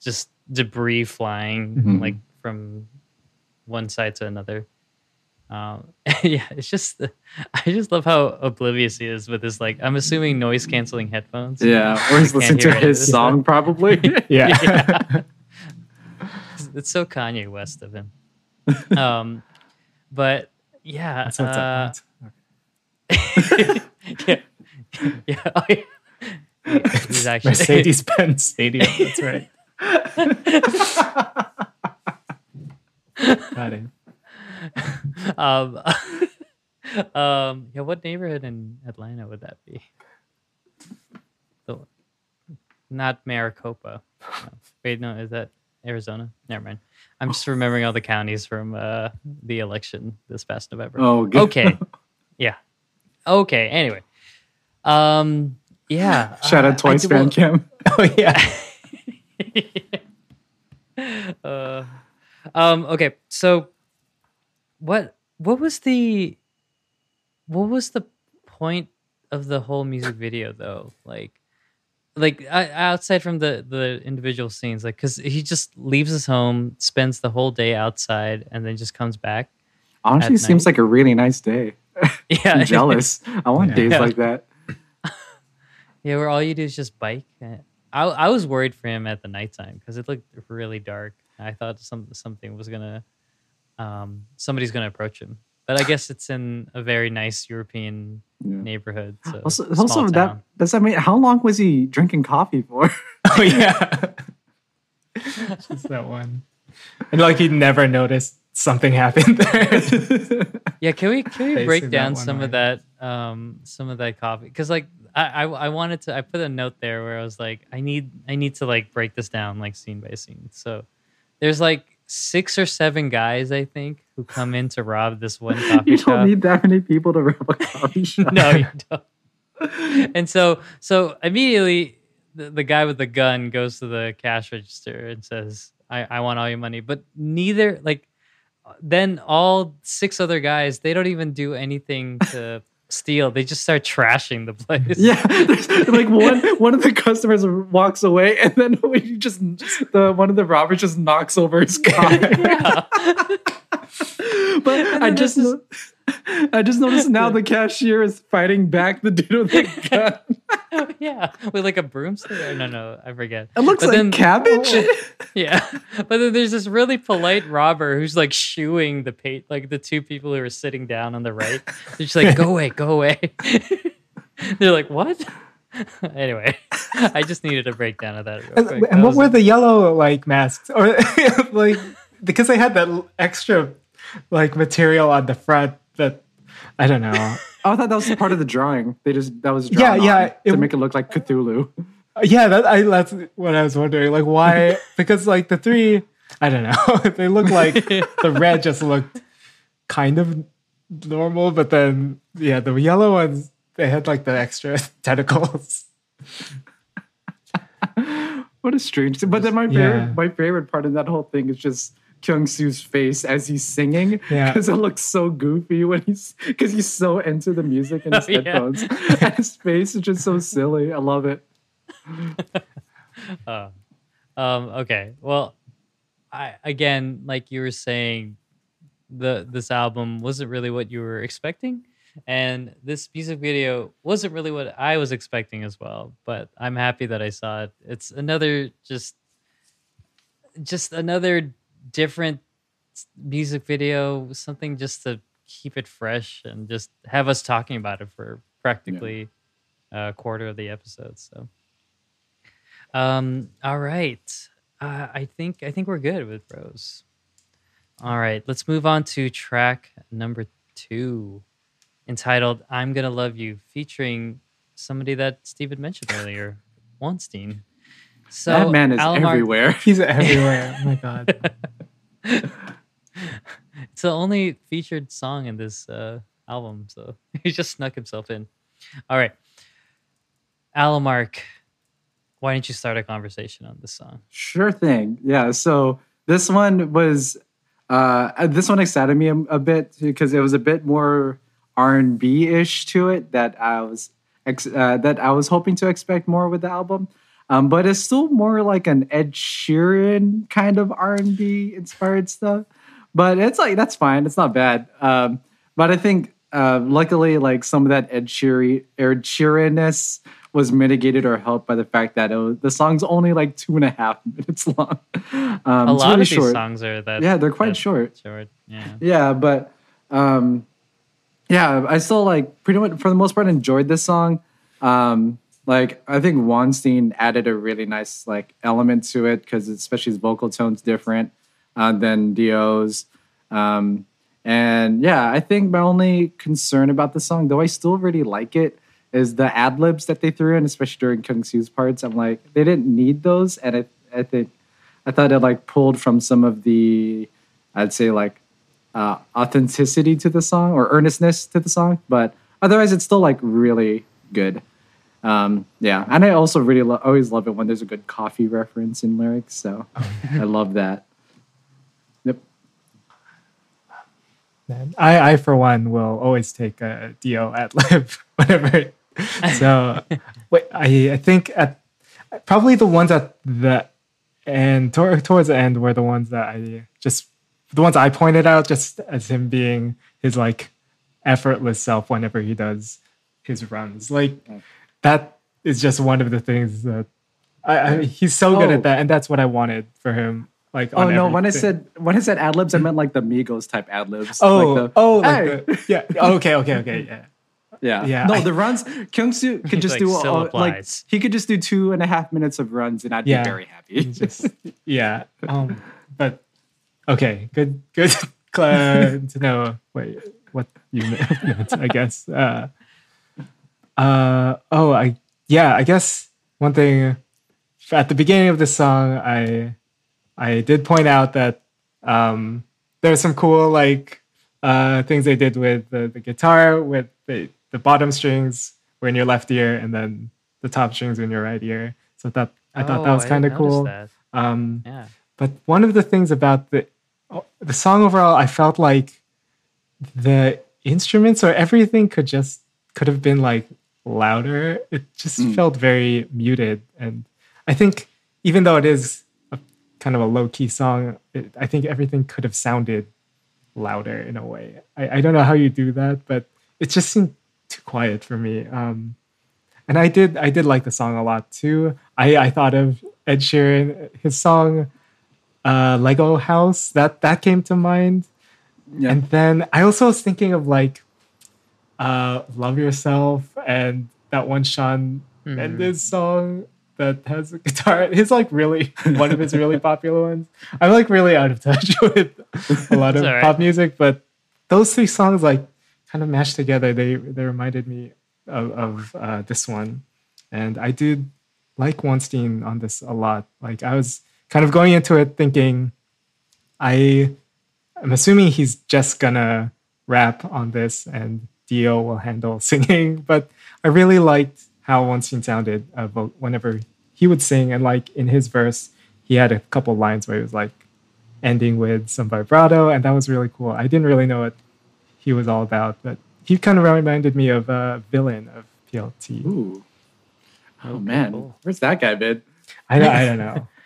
just debris flying Mhm. like from one side to another. Um, yeah, it's just I just love how oblivious he is with his like I'm assuming noise canceling headphones. Yeah. Or he's listening to hear any of his song, probably. yeah. it's so Kanye West of him. um, but yeah, That's what's uh, up. yeah, yeah, oh, yeah. He's actually Mercedes Benz Stadium. That's right. Got it. um, um, yeah. What neighborhood in Atlanta would that be? The, not Maricopa. No. Wait, no, is that Arizona? Never mind. I'm just remembering all the counties from uh, the election this past November. Oh, good. okay, yeah, okay. Anyway, um, yeah. Shout uh, out Twice Fan Cam. Oh yeah. uh, um, okay, so what what was the what was the point of the whole music video though? Like like I, outside from the the individual scenes like cuz he just leaves his home, spends the whole day outside and then just comes back. Honestly, seems night. like a really nice day. Yeah. I'm jealous. I want Yeah. days Yeah. like that. yeah, where all you do is just bike. Uh, I I was worried for him at the nighttime cuz it looked really dark. I thought some something was going to um somebody's going to approach him. But I guess it's in a very nice European Yeah. neighborhood. So Also, small also town. that does that mean how long was he drinking coffee for? Oh yeah. Just that one. And like he never noticed something happened there. Yeah, can we can we Facing break down one some of that um some of that coffee because like I, I I wanted to I put a note there where I was like I need I need to like break this down like scene by scene. So there's like six or seven guys I think who come in to rob this one coffee you shop. You don't need that many people to rob a coffee shop. no, you don't. and so so immediately the, the guy with the gun goes to the cash register and says, I, I want all your money. But neither like uh, then all six other guys, they don't even do anything to steal. They just start trashing the place. Yeah, like one one of the customers walks away, and then we just the one of the robbers just knocks over his car. But And I then just there's no- I just noticed now the cashier is fighting back the dude with the gun. Oh, yeah. With like a broomstick. Or no, no, I forget. It looks But like then- cabbage. Oh. Yeah, but then there's this really polite robber who's like shooing the pa- like the two people who are sitting down on the right. They're just like, "Go away, go away." They're like, "What?" anyway, I just needed a breakdown of that. Real and, quick. and That what were the yellow like masks or like because they had that extra like material on the front that I don't know. Oh, I thought that was part of the drawing. They just that was Yeah, yeah, it- to make it look like Cthulhu. Uh, yeah, that I that's what I was wondering. Like why because like the three I don't know. they look like the red just looked kind of normal, but then yeah, the yellow ones they had like the extra tentacles. what a strange thing. But then my Yeah. favorite my favorite part of that whole thing is just Kyung Soo's face as he's singing. Yeah. Because it looks so goofy when he's because he's so into the music in his Oh, yeah. headphones. and his face is just so silly. I love it. Uh, um, okay. Well, I again, like you were saying, the this album wasn't really what you were expecting, and this music video wasn't really what I was expecting as well. But I'm happy that I saw it. It's another just, just another different music video, something just to keep it fresh and just have us talking about it for practically a quarter of the episode. So. Um. All right. Uh, I think I think we're good with Rose. All right. Let's move on to track number two, entitled "I'm Gonna Love You," featuring somebody that Steve had mentioned earlier, Weinstein. So that man is everywhere. He's everywhere. Oh my god. it's the only featured song in this uh, album, so he just snuck himself in. All right, Alamark, why don't you start a conversation on this song? Sure thing. Yeah. So this one was uh this one excited me a, a bit because it was a bit more R and B ish to it that I was ex- uh, that I was hoping to expect more with the album. Um, but it's still more like an Ed Sheeran kind of R and B inspired stuff. But it's like that's fine. It's not bad. Um, but I think uh, luckily, like some of that Ed Sheeran Ed Sheeranness was mitigated or helped by the fact that it was, the song's only like two and a half minutes long. Um, a lot really of these short. songs are that. Yeah, they're quite short. Short. Yeah. Yeah, but um, yeah, I still like pretty much for the most part enjoyed this song. Um, like I think Weinstein added a really nice like element to it because especially his vocal tone's different uh, than D.O.'s. Um, and yeah, I think my only concern about the song, though I still really like it, is the ad libs that they threw in, especially during Kyung Soo's parts. I'm like, they didn't need those, and I, I think I thought it like pulled from some of the, I'd say like uh, authenticity to the song or earnestness to the song, but otherwise it's still like really good. Um, yeah, and I also really lo- always love it when there's a good coffee reference in lyrics. So I love that. Yep. Man, I, I for one will always take a D.O at lib whenever. So, wait, I I think at probably the ones at the end tor- towards the end were the ones that I just the ones I pointed out just as him being his like effortless self whenever he does his runs. Like that is just one of the things that I, I he's so good Oh. at that, and that's what I wanted for him. Like, Oh on no! When I said when I said ad libs, I meant like the Migos type ad libs. Oh, like the, oh, like "Hey." the, yeah. Okay, okay, okay, yeah. yeah, Yeah, No, the runs. Kyung Soo could just like, do "Still uh, like he could just do two and a half minutes of runs, and I'd Yeah. be very happy. It's just yeah. Um, but okay, good, good to know what what you meant. I guess. Uh, uh, oh, I yeah. I guess one thing at the beginning of the song, I I did point out that um, there are some cool like uh, things they did with the, the guitar with the, the bottom strings were in your left ear and then the top strings in your right ear. So that I thought that Oh, was kind of cool. that. Um, Yeah. but one of the things about the the song overall, I felt like the instruments or everything could just could have been like louder. It just Mm. felt very muted, and I think even though it is a, kind of a low key song, it, I think everything could have sounded louder in a way. I, I don't know how you do that, but it just seemed too quiet for me. Um, and I did I did like the song a lot too. I I thought of Ed Sheeran, his song uh, Lego House that that came to mind, Yeah. and then I also was thinking of like uh, Love Yourself and that one Shawn Mhm. Mendes song that has a guitar. His like really one of his really popular ones. I'm like really out of touch with a lot of It's right. pop music, but those three songs like kind of mashed together. They they reminded me of, of uh, this one, and I did like Weinstein on this a lot. Like I was kind of going into it thinking, I am assuming he's just gonna rap on this, and D.O will handle singing. But I really liked how Weinstein sounded uh, whenever he would sing, and like in his verse, he had a couple lines where he was like ending with some vibrato, and that was really cool. I didn't really know what he was all about, but he kind of reminded me of a villain of PLT. Ooh. Oh Okay, man, cool. where's that guy been? I, don't- I don't know.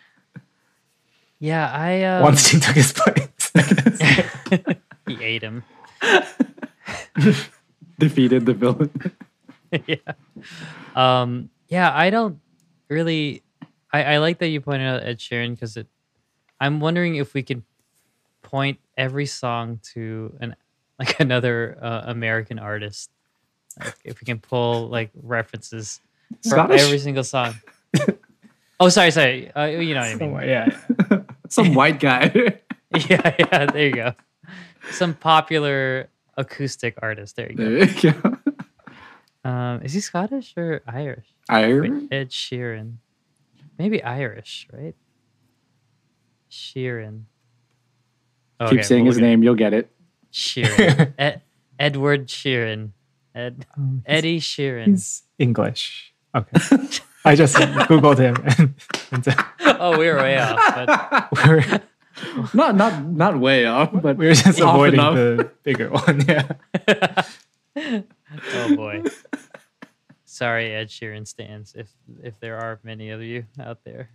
Yeah, I um, Weinstein took his place. he ate him. Defeated the villain. yeah. Um, yeah, I don't really. I, I like that you pointed out Ed Sheeran because it. I'm wondering if we can point every song to an like another uh, American artist. Like if we can pull like references from every single song. oh, sorry, sorry. Uh, you know what I mean? Yeah. Some white guy. Yeah, yeah. There you go. Some popular acoustic artist. There you go. there you go. Um, is he Scottish or Irish? Wait, Iron. Ed Sheeran. Maybe Irish, right? Sheeran. Oh, Keep okay, saying we'll his look at- name, you'll get it. Sheeran. Ed, Edward Sheeran. Ed, he's- Eddie Sheeran. He's English. Okay. I just Googled him and, and oh, we were way off. But we're, Not not not way off, but we're just avoiding enough. the bigger one. Yeah. oh boy. Sorry, Ed Sheeran stands. If if there are many of you out there,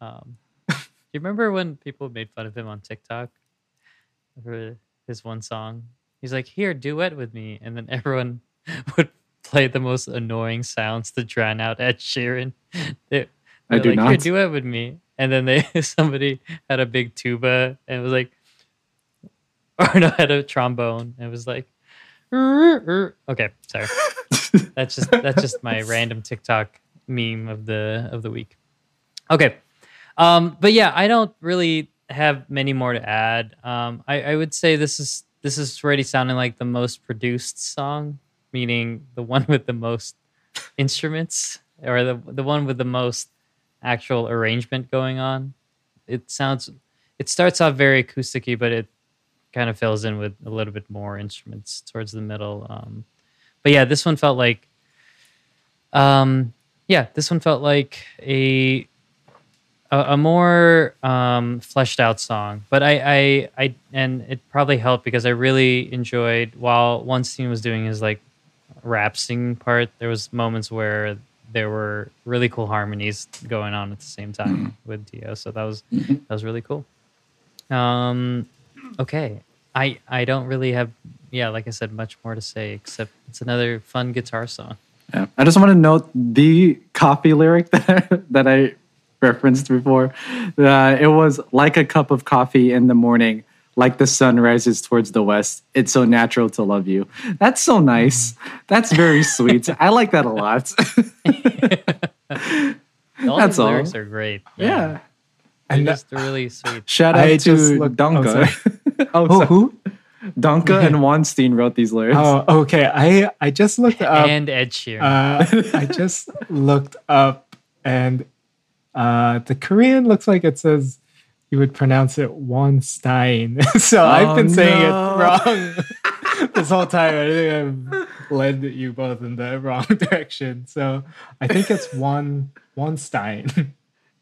um, do you remember when people made fun of him on TikTok for his one song? He's like, "Here, duet with me," and then everyone would play the most annoying sounds to drown out Ed Sheeran. They, I do like, Here, not. duet with me, and then they somebody had a big tuba and was like, or no, had a trombone and it was like. Okay, sorry. that's just that's just my random TikTok meme of the of the week. Okay, um, but yeah, I don't really have many more to add. Um, I, I would say this is this is already sounding like the most produced song, meaning the one with the most instruments or the the one with the most actual arrangement going on. It sounds it starts off very acousticy, but it kind of fills in with a little bit more instruments towards the middle. Um, but yeah, this one felt like, um, yeah, this one felt like a a, a more um, fleshed out song. But I, I, I, and it probably helped because I really enjoyed while one scene was doing his like rap singing part. There was moments where there were really cool harmonies going on at the same time with D.O. So that was that was really cool. Um, okay, I I don't really have yeah, like I said, much more to say except it's another fun guitar song. Yeah. I just want to note the coffee lyric that I, that I referenced before. Uh, it was like a cup of coffee in the morning, like the sun rises towards the west. It's so natural to love you. That's so nice. That's very sweet. I like that a lot. All That's all. lyrics are great. yeah. They're And just really sweet. Shout out I to just looked- oh, Donka. Oh, Oh, sorry. who? Donka and Weinstein wrote these lyrics. Oh, okay. I I just looked up. and Ed Sheeran. Uh, I just looked up, and uh, the Korean looks like it says you would pronounce it Wonstein. so oh, I've Oh, been saying no. it wrong this whole time. I think I've led you both in the wrong direction. So I think it's one Wonstein.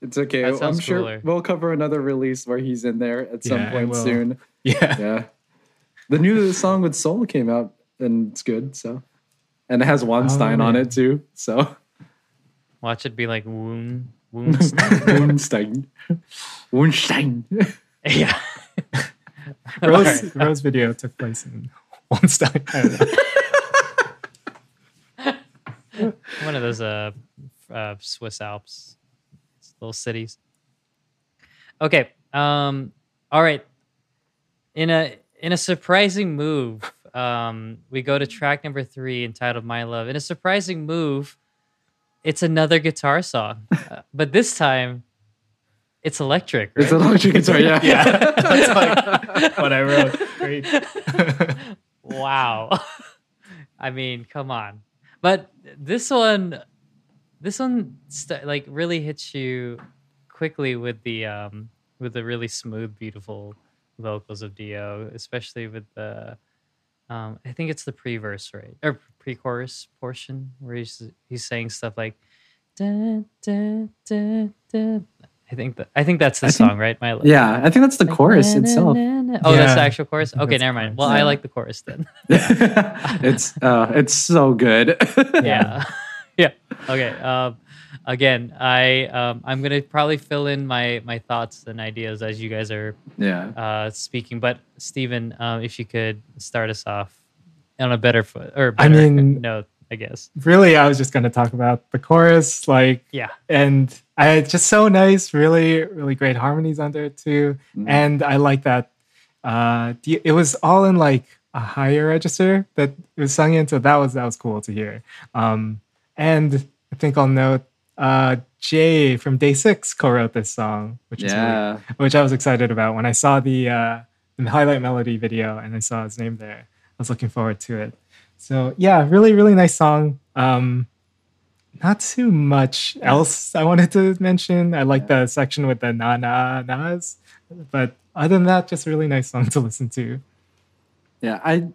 It's okay. That I'm sounds sure cooler. we'll cover another release where he's in there at some Yeah, point soon. yeah. Yeah. The new song with Soul came out and it's good. So, and it has Weinstein oh, on it too. So, Watch it be like Woon Woon. Weinstein. Weinstein. yeah. Rose, Alright. Rose video took place in Wonstein. I don't know. One of those uh, uh Swiss Alps little cities. Okay. Um all right. In a in a surprising move, um we go to track number 3 entitled My Love. In a surprising move, it's another guitar song. Uh, but this time it's electric, right? It's electric guitar. Yeah. Yeah, that's like what I wrote. Great. wow. I mean, come on. But this one, this one, st- like really hits you quickly with the um with the really smooth, beautiful vocals of D.O, especially with the um, I think it's the pre-verse, right, or pre-chorus portion where he's he's saying stuff like, da, da, da, da. I think that I think that's the I think- song, right? My Yeah, I think that's the like, chorus na, na, itself. na, na. Oh, that's the actual chorus. Okay, That's never mind. chorus. Well, I like the chorus then. it's uh, it's so good. yeah yeah okay um again i um i'm gonna probably fill in my my thoughts and ideas as you guys are yeah. uh speaking but Stephen, um if you could start us off on a better foot or I better mean- note i guess Really, I was just going to talk about the chorus, like, yeah and I, it's just so nice. Really, really great harmonies under it too, Mhm. and I like that. Uh, it was all in like a higher register that it was sung in, so that was that was cool to hear. Um, and I think I'll note uh, Jay from DAY6 co-wrote this song, which is really which I was excited about when I saw the uh, the highlight melody video and I saw his name there. I was looking forward to it. So yeah, really, really nice song. Um, not too much else I wanted to mention. I like the section with the na na nas, but other than that, just a really nice song to listen to. Yeah, I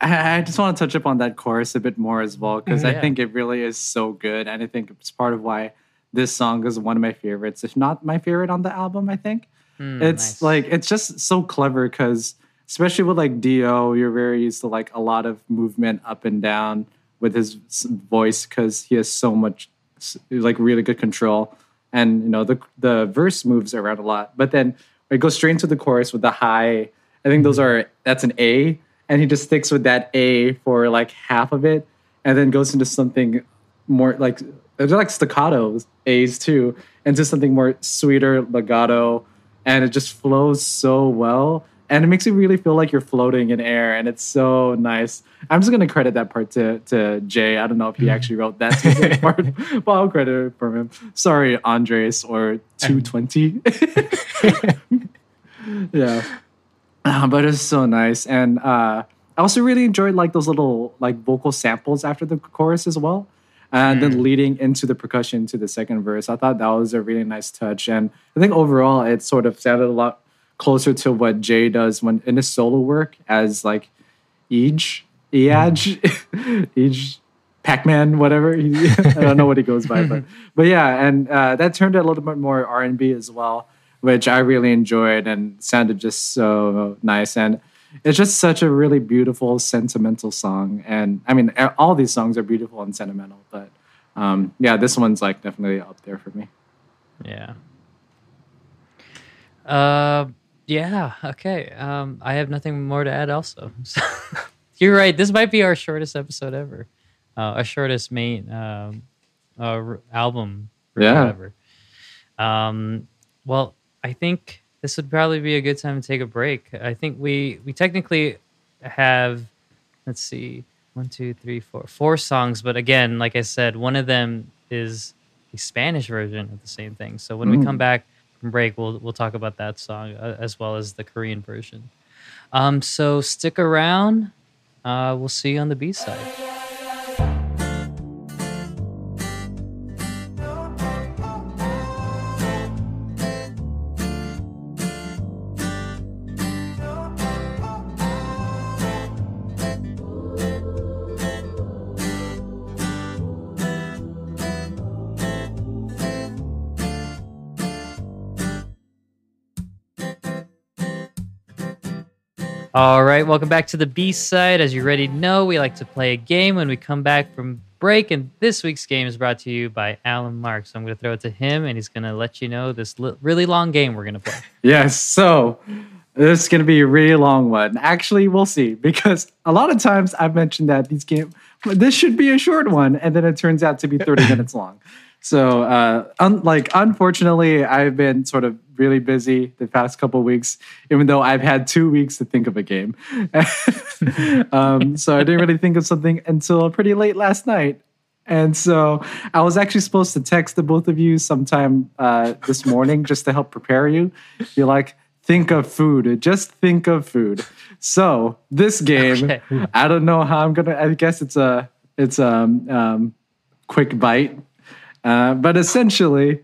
I I just want to touch up on that chorus a bit more as well because Mhm. I think it really is so good, and I think it's part of why this song is one of my favorites, if not my favorite on the album. I think Hmm, it's nice. like it's just so clever because especially with like D.O, you're very used to like a lot of movement up and down with his voice because he has so much like really good control, and you know the the verse moves around a lot, but then it goes straight into the chorus with the high. I think those mm-hmm. are that's an A, and he just sticks with that A for like half of it, and then goes into something more like they're like staccato A's too, into something more sweeter legato, and it just flows so well, and it makes you really feel like you're floating in air, and it's so nice. I'm just gonna credit that part to to Jay. I don't know if he actually wrote that specific part, but I'll credit it from him. Sorry, Andres or two twenty. yeah. Uh, but it's so nice, and uh, I also really enjoyed like those little like vocal samples after the chorus as well, and then leading into the percussion to the second verse. I thought that was a really nice touch, and I think overall it sort of sounded a lot closer to what Jay does when in his solo work as like Eej, Eaj, Eej, Pac-Man, whatever. He, I don't know what he goes by, but but yeah, and uh, that turned out a little bit more R and B as well, which I really enjoyed and sounded just so nice. And it's just such a really beautiful, sentimental song. And I mean, all these songs are beautiful and sentimental, but um, yeah, this one's like definitely up there for me. Yeah. Uh, yeah. Okay. Um, I have nothing more to add. Also, So, you're right. This might be our shortest episode ever. Uh, our shortest main um, uh, r- album. Yeah. Ever. Um. Well, I think this would probably be a good time to take a break. I think we we technically have. Let's see. One, two, three, four, four songs. But again, like I said, one of them is the Spanish version of the same thing. So when we Mm. come back from break, we'll we'll talk about that song uh, as well as the Korean version. Um, so stick around. Uh, we'll see you on the B side. All right, welcome back to the B side. As you already know, we like to play a game when we come back from break, and this week's game is brought to you by Alan Mark. So I'm going to throw it to him, and he's going to let you know this li- really long game we're going to play. Yes, so this is going to be a really long one. Actually, we'll see because a lot of times I've mentioned that these games, this should be a short one, and then it turns out to be 30 minutes long. So, uh, un- like, unfortunately, I've been sort of really busy the past couple weeks, even though I've had two weeks to think of a game. um, so I didn't really think of something until pretty late last night. And so I was actually supposed to text the both of you sometime uh, this morning just to help prepare you. Be like, think of food. Just think of food. So this game, Okay. I don't know how I'm gonna. I guess it's a it's a um, um, quick bite, uh, but essentially,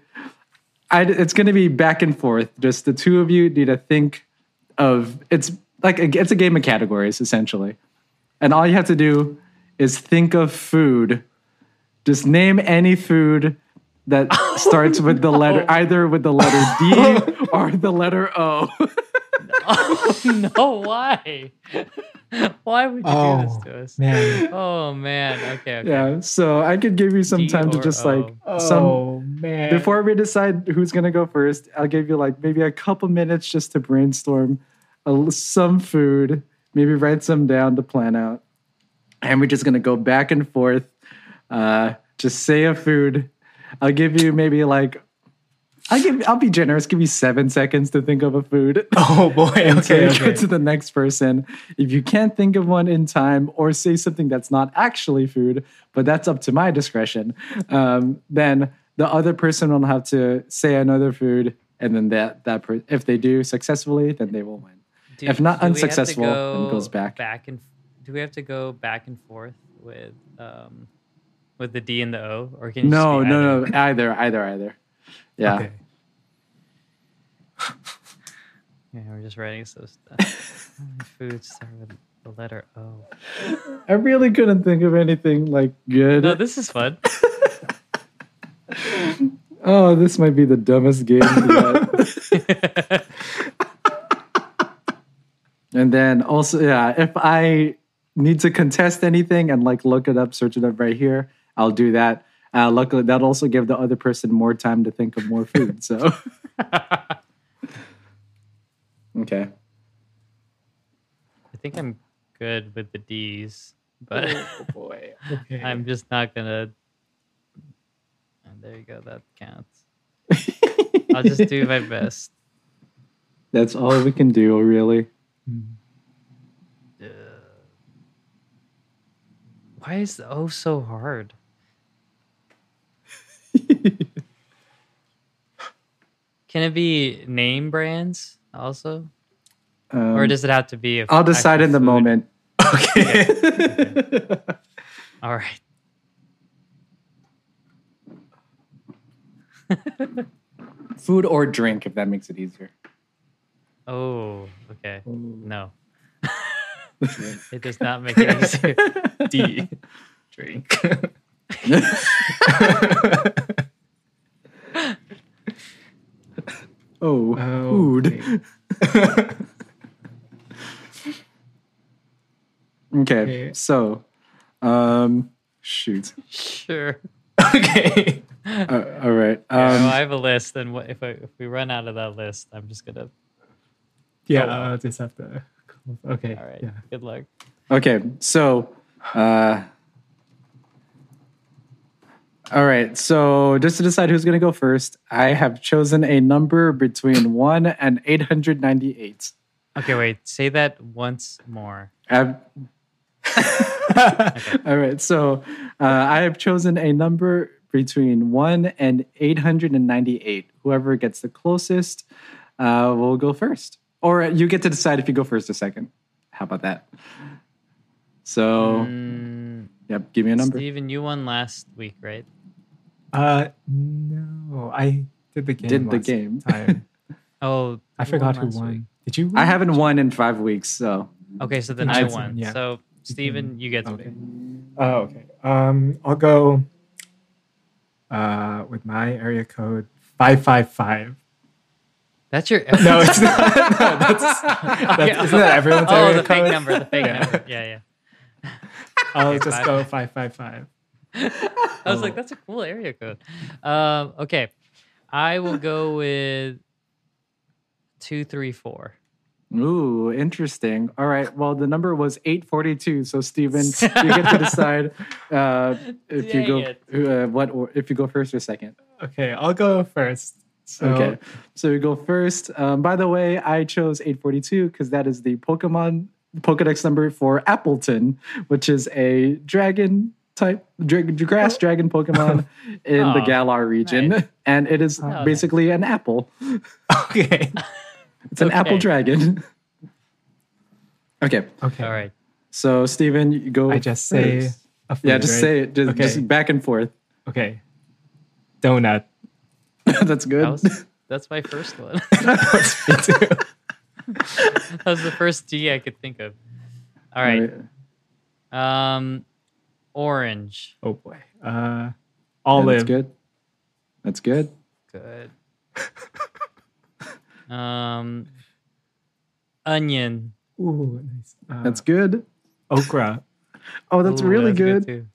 I, it's going to be back and forth. Just the two of you need to think of it's like a, it's a game of categories essentially. and all you have to do is think of food. Just name any food that oh, starts with the letter either with the letter D or the letter O. Oh no! Why? Why would you do Oh this to us? man. Oh man. Okay. okay. yeah, so I could give you some D time to or just like O? some Oh man. before we decide who's gonna go first. I'll give you like maybe a couple minutes just to brainstorm a, some food, maybe write some down to plan out, and we're just gonna go back and forth. Uh, just say a food. I'll give you maybe like. I'll give. I'll be generous. Give you seven seconds to think of a food. Oh boy. Okay. you go to the next person. If you can't think of one in time or say something that's not actually food, but that's up to my discretion, um, then the other person will have to say another food, and then that that per- if they do successfully, then they will win. Do- If not do we have to unsuccessful, then it goes back. Back and do we have to go back and forth with um with the D and the O, or can you No, no, no, either, either, either. Yeah. Okay. Yeah, we're just writing so stuff. How uh, many Foods start with the letter O. I really couldn't think of anything like good. No, this is fun. oh, this might be the dumbest game yet. And then also, yeah, if I need to contest anything and like look it up, search it up right here, I'll do that. Uh, luckily, that'll also give the other person more time to think of more food. So, okay. I think I'm good with the D's, but Oh boy. Okay. I'm just not gonna. And there you go. That counts. I'll just do my best. That's all we can do, really. Uh, why is the O so hard? Can it be name brands also, Um, or does it have to be? a I'll decide in the food? moment. okay. All right. Food or drink, if that makes it easier. Oh, okay. No. it does not make it easier. D. Drink. Oh, Oh, food. Okay. Okay. so, um, shoot. Sure. okay. Uh, all right. Um, Yeah, well, I have a list, and what, if I, if we run out of that list, I'm just gonna. Yeah, Oh. I'll just have to. Okay. All right. Yeah. Good luck. okay. So, uh, all right. So, just to decide who's going to go first, I have chosen a number between 1 and 898. Okay, wait. Say that once more. I've- All right. So, uh, I have chosen a number between 1 and 898. Whoever gets the closest uh, will go first. Or you get to decide if you go first or second. How about that? So, Mm, yep, give me a number. Steven, you won last week, right? Uh, no, I did the game. Did the game. Time. Oh, I forgot won who won. week. Did you? Win? I haven't won in five weeks, so Okay, so then You I won. yeah. So, Steven, you get to Okay. pick. Oh, okay. Um, I'll go. Uh, with my area code five five five. That's your. No, it's not. No, that's, that's Okay. isn't that everyone's Oh, area the fake number. The fake Yeah. number. Yeah, yeah. I'll just five. go five five five. I was like, that's a cool area code. Um, okay, I will go with two, three, four. Ooh, interesting. All right. Well, the number was 842. So, Steven, you get to decide uh, if you go uh, what or if you go first or second. Okay, I'll go first. So, Okay. So we go first. Um, by the way, I chose 842 because that is the Pokemon Pokedex number for Appletun, which is a dragon type dra- grass oh. dragon Pokemon in the Oh, Galar region, nice. and it is Oh, basically an apple. Okay. It's an apple dragon. okay. Okay. All right. So, Steven, you go. I just say a food, Yeah, just right? say it. Just, Okay. just back and forth. Okay. Donut. That's good. That was, that's my first one. Me that was the first D I could think of. All right. Um, orange. Oh boy. Uh, Yeah, olive. That's good. That's good. Good. um, onion. Ooh, nice. Uh, That's good. okra. Oh, that's Ooh, really that's good. too.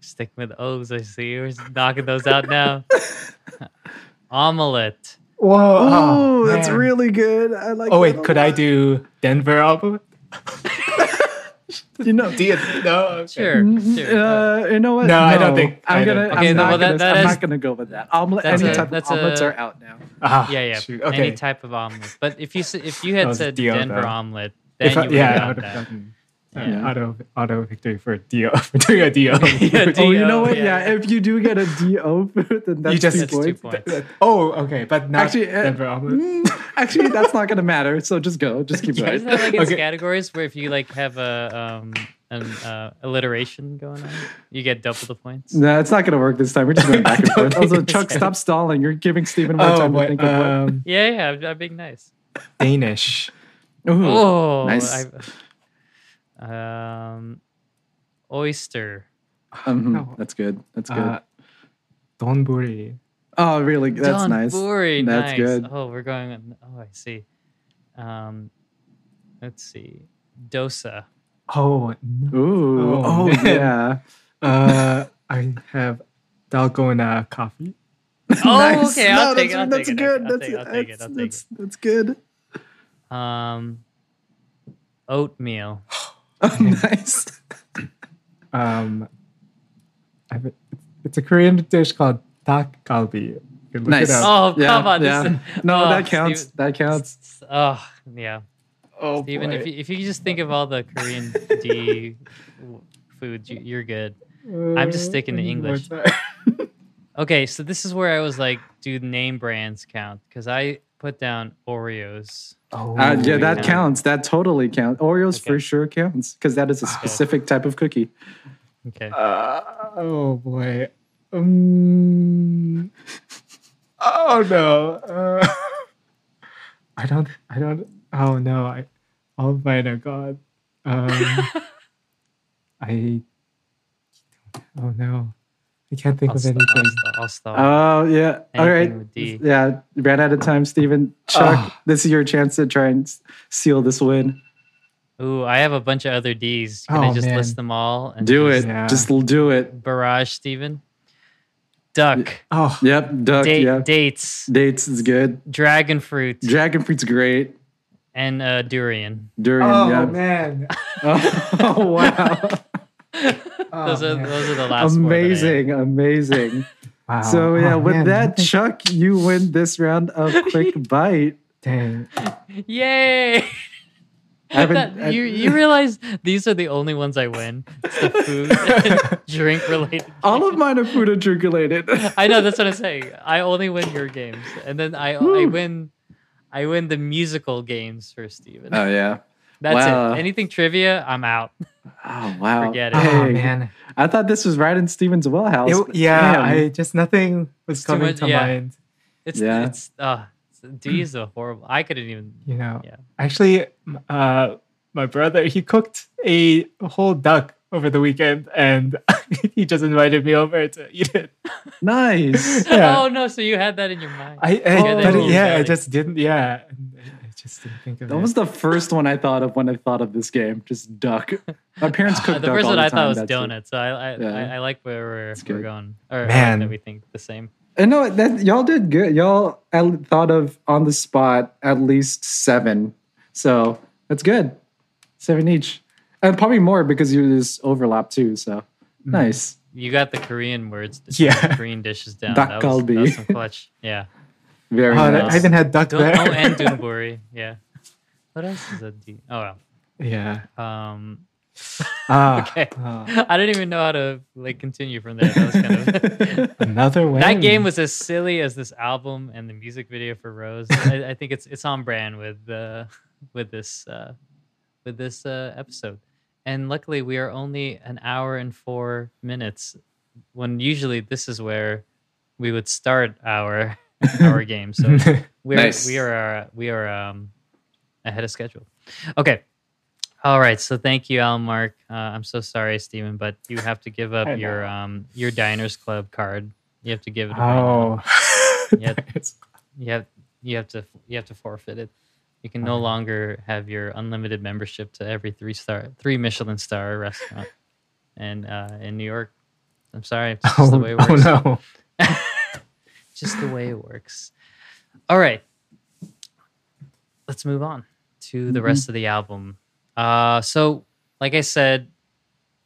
Stick with O's. I see. We're knocking those out now. Omelette. Whoa. Oh, that's man. really good. I like. Oh that wait, a could I do Denver omelet? You know, Do you, no. okay. Sure. sure. Uh, you know what? No, I don't think- I'm I gonna. don't- I'm Okay, not well, that- gonna. that I'm is- not gonna go with that. Omelet. Any a- type of that's omelets a- are out now. Ah, yeah, yeah. shoot. Any Okay. type of omelet. But if you if you had said Denver though. omelet, then I, you would yeah, I have would have that. gotten Yeah. auto auto victory for D.O for doing a D.O. Yeah, Oh, you know what? yeah. Yeah, if you do get a DO then that's you just two That's two points. points. oh, okay, but not Actually, uh, Denver omelet. Mm, actually, that's not gonna matter. So just go. Just keep Isn't going. that like in Okay. categories where if you like have a um an uh, alliteration going on, you get double the points? No, it's not gonna work this time. We're just going back and forth. Also, think Chuck, it's- stop stalling. You're giving Stephen more Oh, time to boy, think of what. um, Yeah, yeah. I'm, I'm being nice. Danish. Ooh, Oh, nice. I, um, oyster. Mhm, no. That's good. That's good. Uh, donburi. oh, really? That's nice. Donburi, That's nice. good. Oh, we're going. On, oh, I see. Um, let's see. Dosa. Oh, no. Ooh. Oh, Oh, man. yeah. uh, I have dalgona coffee. Oh, Nice. okay. I'll No, take it. that's, I'll that's take good. That's, take it. I'll take it. that's, I'll take that's, that's good. Um, oatmeal. nice. Um, I have a, it's a Korean dish called dak galbi. You can look Nice. it up. Oh, Yeah, come on. yeah. This No, oh, that counts. Steve- That counts. Oh, yeah. Oh, Even if you, if you just think of all the Korean D foods, you, you're good. I'm just sticking to Uh, English. Okay, so this is where I was like, do name brands count? Because I put down Oreos. oh, Uh, yeah, that yeah. counts. That totally counts. Oreos Okay. for sure counts because that is a specific type of cookie. Okay. Uh, oh boy. Um, oh no. Uh, I don't. I don't. Oh no. I. All of mine are gone. Um, I. Oh no. I can't think I'll, of st- anything. I'll, st- I'll stop. Oh yeah. All right. Anything with D. Yeah, ran out of time, Steven. Chuck, Oh. this is your chance to try and seal this win. Ooh, I have a bunch of other D's. Can I Oh, just man. list them all? And Do just it. Yeah. Just do it. Barrage, Steven. Duck. Oh. Yep. Duck. Date, yeah. Dates. Dates is good. Dragon fruit. Dragon fruit's great. and uh, durian. Durian. Oh yeah. man. Oh, wow. Oh, those are man. those are the last four that I have. amazing. Amazing. Wow. So yeah, Oh, with man, that, Chuck, you win this round of quick bite. Dang. Yay! haven't- That- I- you you realize these are the only ones I win. It's the food and drink related. All of mine are food and drink related. I know that's what I'm saying. I only win your games, and then I I win I win the musical games for Steven. Oh yeah. That's wow. it. Anything trivia, I'm out. Oh wow. Forget it. Oh man. I thought this was right in Steven's wheelhouse. It- yeah, Damn. I just nothing was It's coming much- to yeah. mind. It's Yeah. it's uh D is a horrible. I couldn't even. You know. Yeah. Actually, uh, my brother he cooked a whole duck over the weekend, and he just invited me over to eat it. nice. Yeah. Oh no! So you had that in your mind. I, I Yeah, but was yeah, I just didn't. Yeah, and I I just didn't think of That it. was the first one I thought of when I thought of this game. Just duck. My parents Uh, cooked the duck first all one the I thought was That's it. donuts. So I I, Yeah. I I like where we're, we're going. Or I like Man. that we think the same. And no, that y'all did good. Y'all I thought of on the spot at least seven. So that's good. Seven each. And probably more because you just overlap too. So nice. You got the Korean words, Yeah. Korean dishes down. Dak that, was, that was some clutch. Yeah. Very Oh, nice. I haven't had duck Dun- there. oh, and Donburi. Yeah. What else is a D? Oh yeah. Um. Ah, Okay. ah. I didn't even know how to like continue from there. That was kind of. another way. that game was as silly as this album and the music video for Rose. I, I think it's it's on brand with uh, with this uh, with this uh, episode. And luckily, we are only an hour and four minutes. When usually this is where we would start our our game. So we're Nice. we are uh, we are um, ahead of schedule. Okay. All right, so thank you, Al Mark. Uh, I'm so sorry, Stephen, but you have to give up your um your Diners Club card. You have to give it. away now. Oh, Yeah. You have you have to you have to forfeit it. You can no Okay. longer have your unlimited membership to every three star three Michelin star restaurant and uh, in New York. I'm sorry, it's just oh, the way it works. oh no. Just the way it works. All right. Let's move on to the rest of the album. Uh so like I said,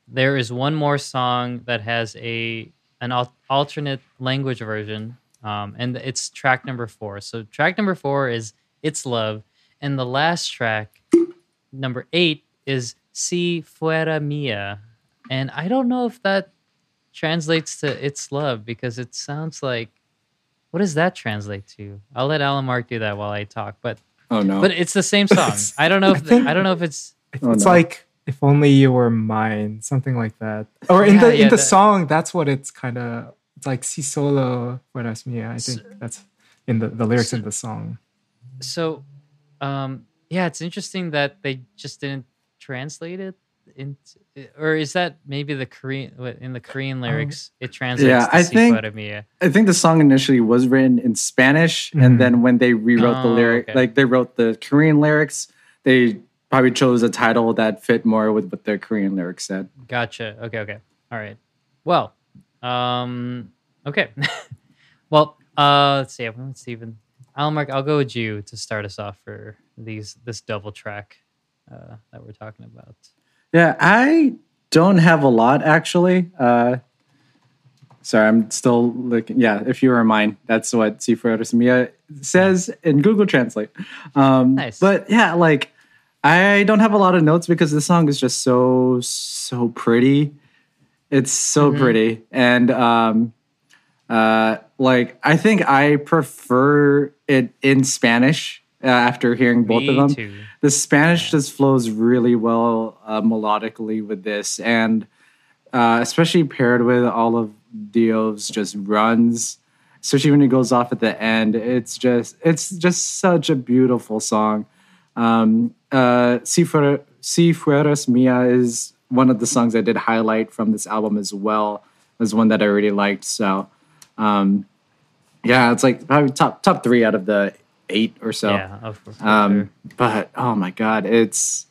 there is one more song that has a an al- alternate language version. Um, and it's track number four. So track number four is It's Love. And the last track, number eight, is Si Fuera Mia. And I don't know if that translates to It's Love because it sounds like what does that translate to? I'll let Alan Mark do that while I talk, but Oh no. but it's the same song. I don't know I if think- I don't know if it's It's, Oh, it's no. like if only you were mine, something like that. Or in Yeah, the yeah, in the that- song, that's what it's kind of. It's like si solo fueras mía. I think that's in the, the lyrics so- in the song. so um yeah, it's interesting that they just didn't translate it into or is that maybe the Korean in the Korean lyrics it translates Yeah, to I think- I think the song initially was written in Spanish, Mhm. and then when they rewrote the Oh, lyric, okay. like they wrote the Korean lyrics, they probably chose a title that fit more with what their Korean lyrics said. Gotcha. Okay, okay. All right. Well, um okay. well, uh let's see. Let's see even Alan Mark, I'll go with you to start us off for these this double track uh that we're talking about. Yeah, I don't have a lot actually. Uh, sorry, I'm still looking. Yeah, if you were mine, that's what Si Fuera Mia says in Google Translate. Um, Nice. But yeah, like I don't have a lot of notes because the song is just so so pretty. It's so Mhm. pretty, and um, uh, like I think I prefer it in Spanish uh, after hearing both Me of them too. the Spanish just flows really well uh, melodically with this, and uh, especially paired with all of D.O's just runs, especially when it goes off at the end. It's just it's just such a beautiful song. Um, uh, si, Fuera, si Fueras Mia is one of the songs I did highlight from this album as well. It was one that I really liked. So, um, yeah, it's like probably top top three out of the eight or so. yeah, of course. Um, sure. but oh my god, it's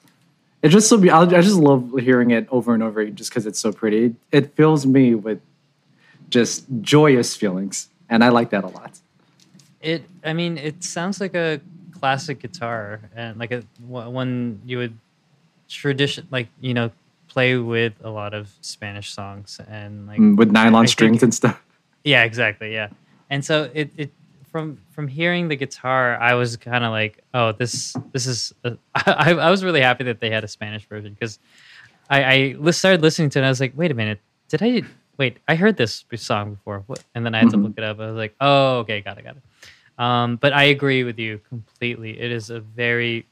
it just so. Be- I just love hearing it over and over, just because it's so pretty. It fills me with just joyous feelings, and I like that a lot. It. I mean, it sounds like a classic guitar, and like a one you would tradition, like you know, play with a lot of Spanish songs, and like Mm, with nylon strings and stuff. yeah, exactly, yeah. And so it it from from hearing the guitar, I was kind of like, oh, this this is. A, I I was really happy that they had a Spanish version because I I started listening to it. and I was like, wait a minute, did I? Wait, I heard this song before, what? and then I had to Mhm. look it up. I was like, oh, okay, got it, got it. Um, but I agree with you completely. It is a very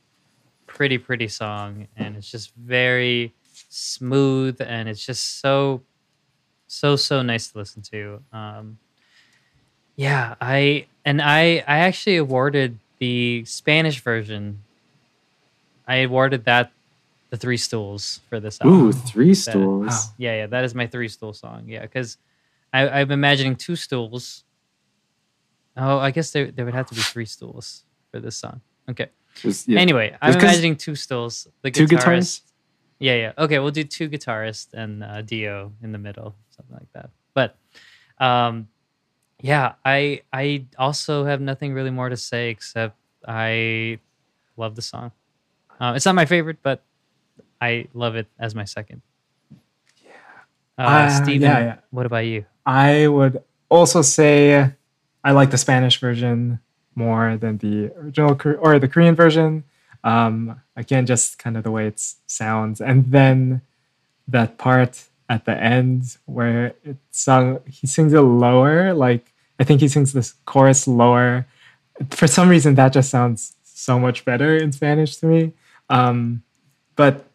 pretty, pretty song, and it's just very smooth, and it's just so, so, so nice to listen to. Um, yeah, I and I, I actually awarded the Spanish version. I awarded that the Three Stools for this album. Ooh, three stools. wow. Yeah, yeah, that is my three stool song. Yeah, because I'm imagining two stools. Oh, I guess there there would have to be three stools for this song. Okay. Yeah. Anyway, I'm imagining two stools. The Two guitarist. guitars? Yeah, yeah. Okay, we'll do two guitarists and uh, D.O in the middle, something like that. But, um, yeah, I I also have nothing really more to say except I love the song. Uh, it's not my favorite, but I love it as my second. Yeah. Uh, Uh, Steven, yeah, yeah. what about you? I would also say I like the Spanish version more than the original or the Korean version. Um, again, just kind of the way it sounds, and then that part at the end where it's sung, he sings it lower. Like I think he sings this chorus lower. For some reason, that just sounds so much better in Spanish to me. Um, but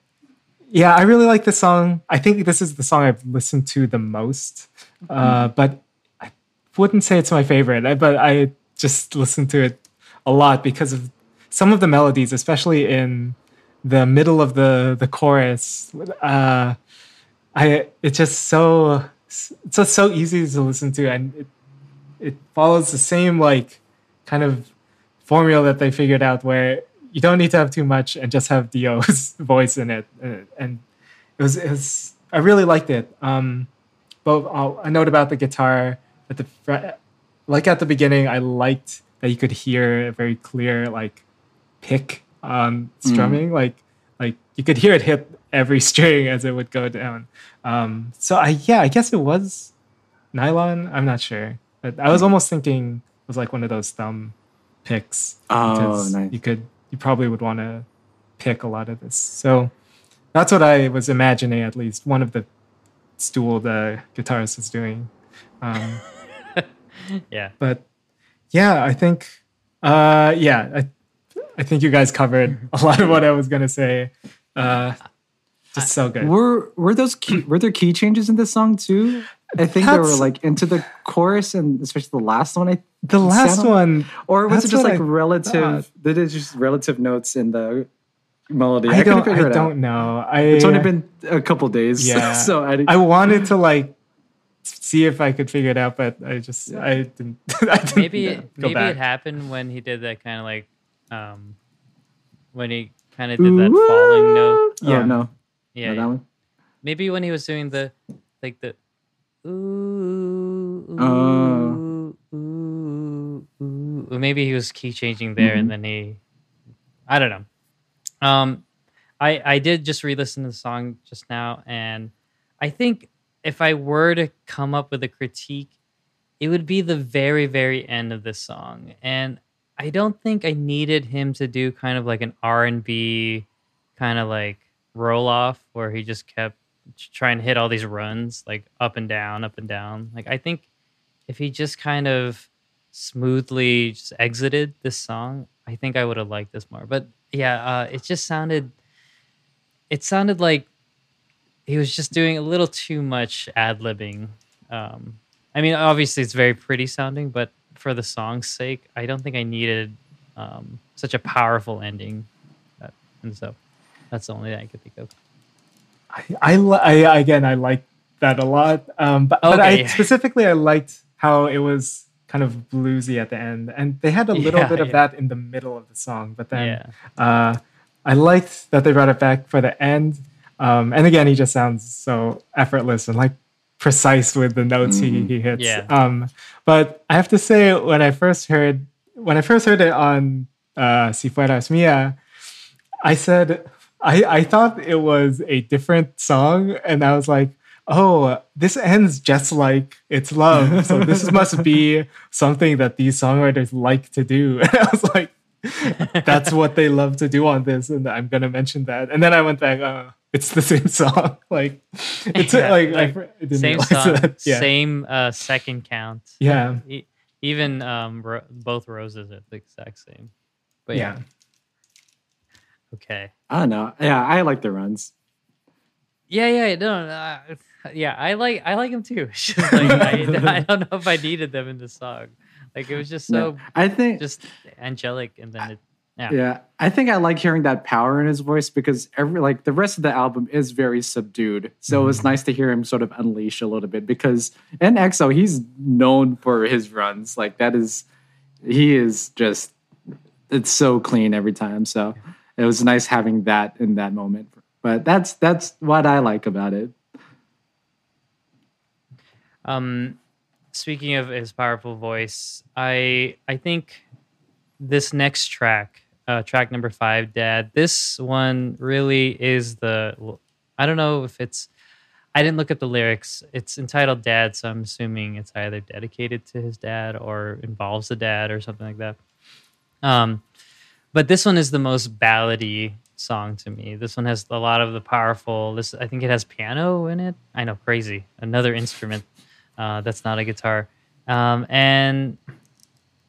yeah, I really like this song. I think this is the song I've listened to the most. Uh, but I wouldn't say it's my favorite. But I just listen to it a lot because of some of the melodies, especially in the middle of the the chorus. Uh, I it's just so it's just so easy to listen to, and it it follows the same like kind of formula that they figured out where you don't need to have too much and just have D.O's voice in it, uh, and it was it was I really liked it. Um, but a note about the guitar. At the fr- like at the beginning, I liked that you could hear a very clear like pick on strumming, like like you could hear it hit every string as it would go down. Um, so I yeah, I guess it was nylon. I'm not sure, but I was almost thinking it was like one of those thumb picks. Oh, nice. You could you probably would want to pick a lot of this. So that's what I was imagining. At least one of the stool the guitarist is doing. Um, Yeah. but yeah, I think uh, yeah, I I think you guys covered a lot of what I was gonna say. Uh, just so good. Were were those key, were there key changes in this song too? I think they were like into the chorus and especially the last one. I The last sound- one, or was it just like I relative? thought. Did it just relative notes in the melody? I couldn't don't, figure I don't know. I It's only been a couple days, Yeah. so I, I wanted to like see if I could figure it out, but I just I didn't. I didn't maybe go it, maybe back. it happened when he did that kind of like um when he kind of did that falling note Oh Yeah. no, yeah, no, that one. maybe when he was doing the like the ooh, ooh, Oh. ooh, ooh. Maybe he was key changing there Mhm. and then he i don't know um i i did just re-listen to the song just now and i think if i were to come up with a critique it would be the very very end of this song and i don't think i needed him to do kind of like an r&b kind of like roll off where he just kept trying to hit all these runs like up and down up and down. Like i think if he just kind of smoothly just exited this song i think i would have liked this more. But yeah uh it just sounded it sounded like he was just doing a little too much ad-libbing. Um i mean obviously it's very pretty sounding but for the song's sake i don't think i needed um such a powerful ending. That- and so that's the only thing i could think of I, I, I again, I like that a lot. Um, but, but I specifically, I liked how it was kind of bluesy at the end, and they had a little Yeah, bit of yeah. that in the middle of the song. But then, yeah uh, I liked that they brought it back for the end. Um, and again, he just sounds so effortless and like precise with the notes he, he hits. Yeah. Um, but I have to say, when I first heard when I first heard it on uh, Si Fueras Mia, I said I, I thought it was a different song, and I was like, oh, this ends just like it's love. So this must be something that these songwriters like to do. And I was like, that's what they love to do on this, and I'm gonna mention that. And then I went back, oh, it's the same song. Like it's Yeah, like, like, I same song that. Yeah. same uh second count Yeah. E- even um ro- both roses are the exact same but yeah, Yeah. Okay I don't know. Yeah, I like the runs. yeah yeah no uh, yeah i like i like him too like, I, I don't know if i needed them in the song like it was just so No, I think just angelic and then it yeah, Yeah, I think I like hearing that power in his voice because every like the rest of the album is very subdued. So it was nice to hear him sort of unleash a little bit because in EXO he's known for his runs. Like that is he is just it's so clean every time. So it was nice having that in that moment. But that's that's what I like about it. Um, speaking of his powerful voice, I I think this next track, uh, track number five, Dad. This one really is the. I don't know if it's. I didn't look at the lyrics. It's entitled "Dad," so I'm assuming it's either dedicated to his dad or involves the dad or something like that. Um, but this one is the most ballady song to me. This one has a lot of the powerful. This I think it has piano in it. I know, crazy. Another instrument uh, that's not a guitar. Um, and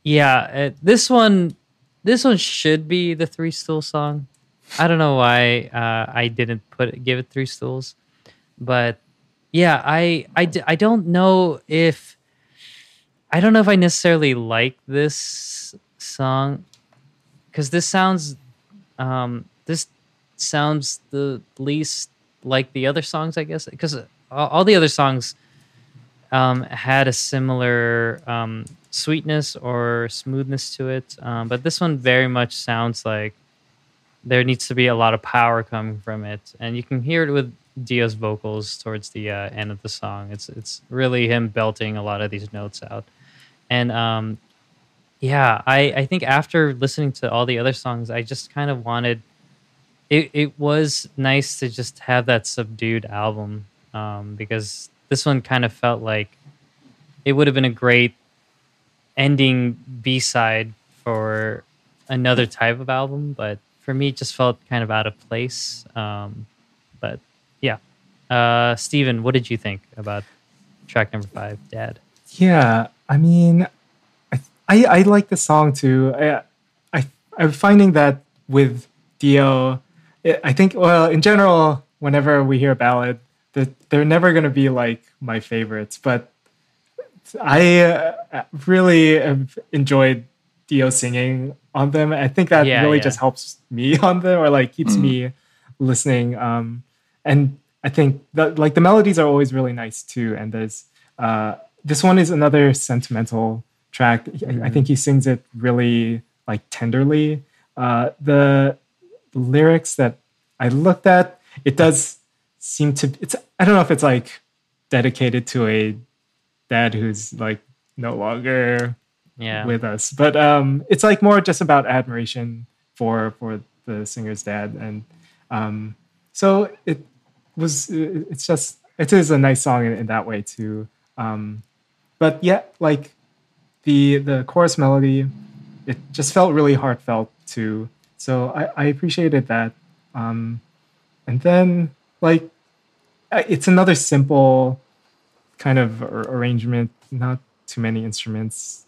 yeah, uh, this one, this one should be the Three Stool song. I don't know why uh, I didn't put give it Three Stools, but yeah, I I d- I don't know if I don't know if I necessarily like this song because this sounds um this sounds the least like the other songs, I guess, because all, the other songs um, had a similar um, sweetness or smoothness to it, um, but this one very much sounds like there needs to be a lot of power coming from it, and you can hear it with D.O's vocals towards the uh, end of the song. It's it's really him belting a lot of these notes out, and um, yeah, I I think after listening to all the other songs, I just kind of wanted. It it was nice to just have that subdued album um, because this one kind of felt like it would have been a great ending B side for another type of album, but for me, it just felt kind of out of place. Um, but yeah, uh, Steven, what did you think about track number five, Dad? Yeah, I mean, I, I like the song too. I, I I'm finding that with D.O, it, I think well in general, whenever we hear a ballad, that they're never going to be like my favorites, but I uh, really have enjoyed D.O singing on them. I think that Yeah, really yeah. just helps me on them or like keeps me listening. Um, and I think that like the melodies are always really nice too. And there's uh, this one is another sentimental track. I- I think he sings it really like tenderly. Uh, the lyrics that I looked at, it does seem to. It's I don't know if it's like dedicated to a dad who's like no longer Yeah, with us. But um, it's like more just about admiration for for the singer's dad, and um, so it was. It's just it is a nice song in, in that way too. Um, but yeah, like the the chorus melody, it just felt really heartfelt too. So I, I appreciated that. Um, and then like it's another simple kind of ar- arrangement, not too many instruments,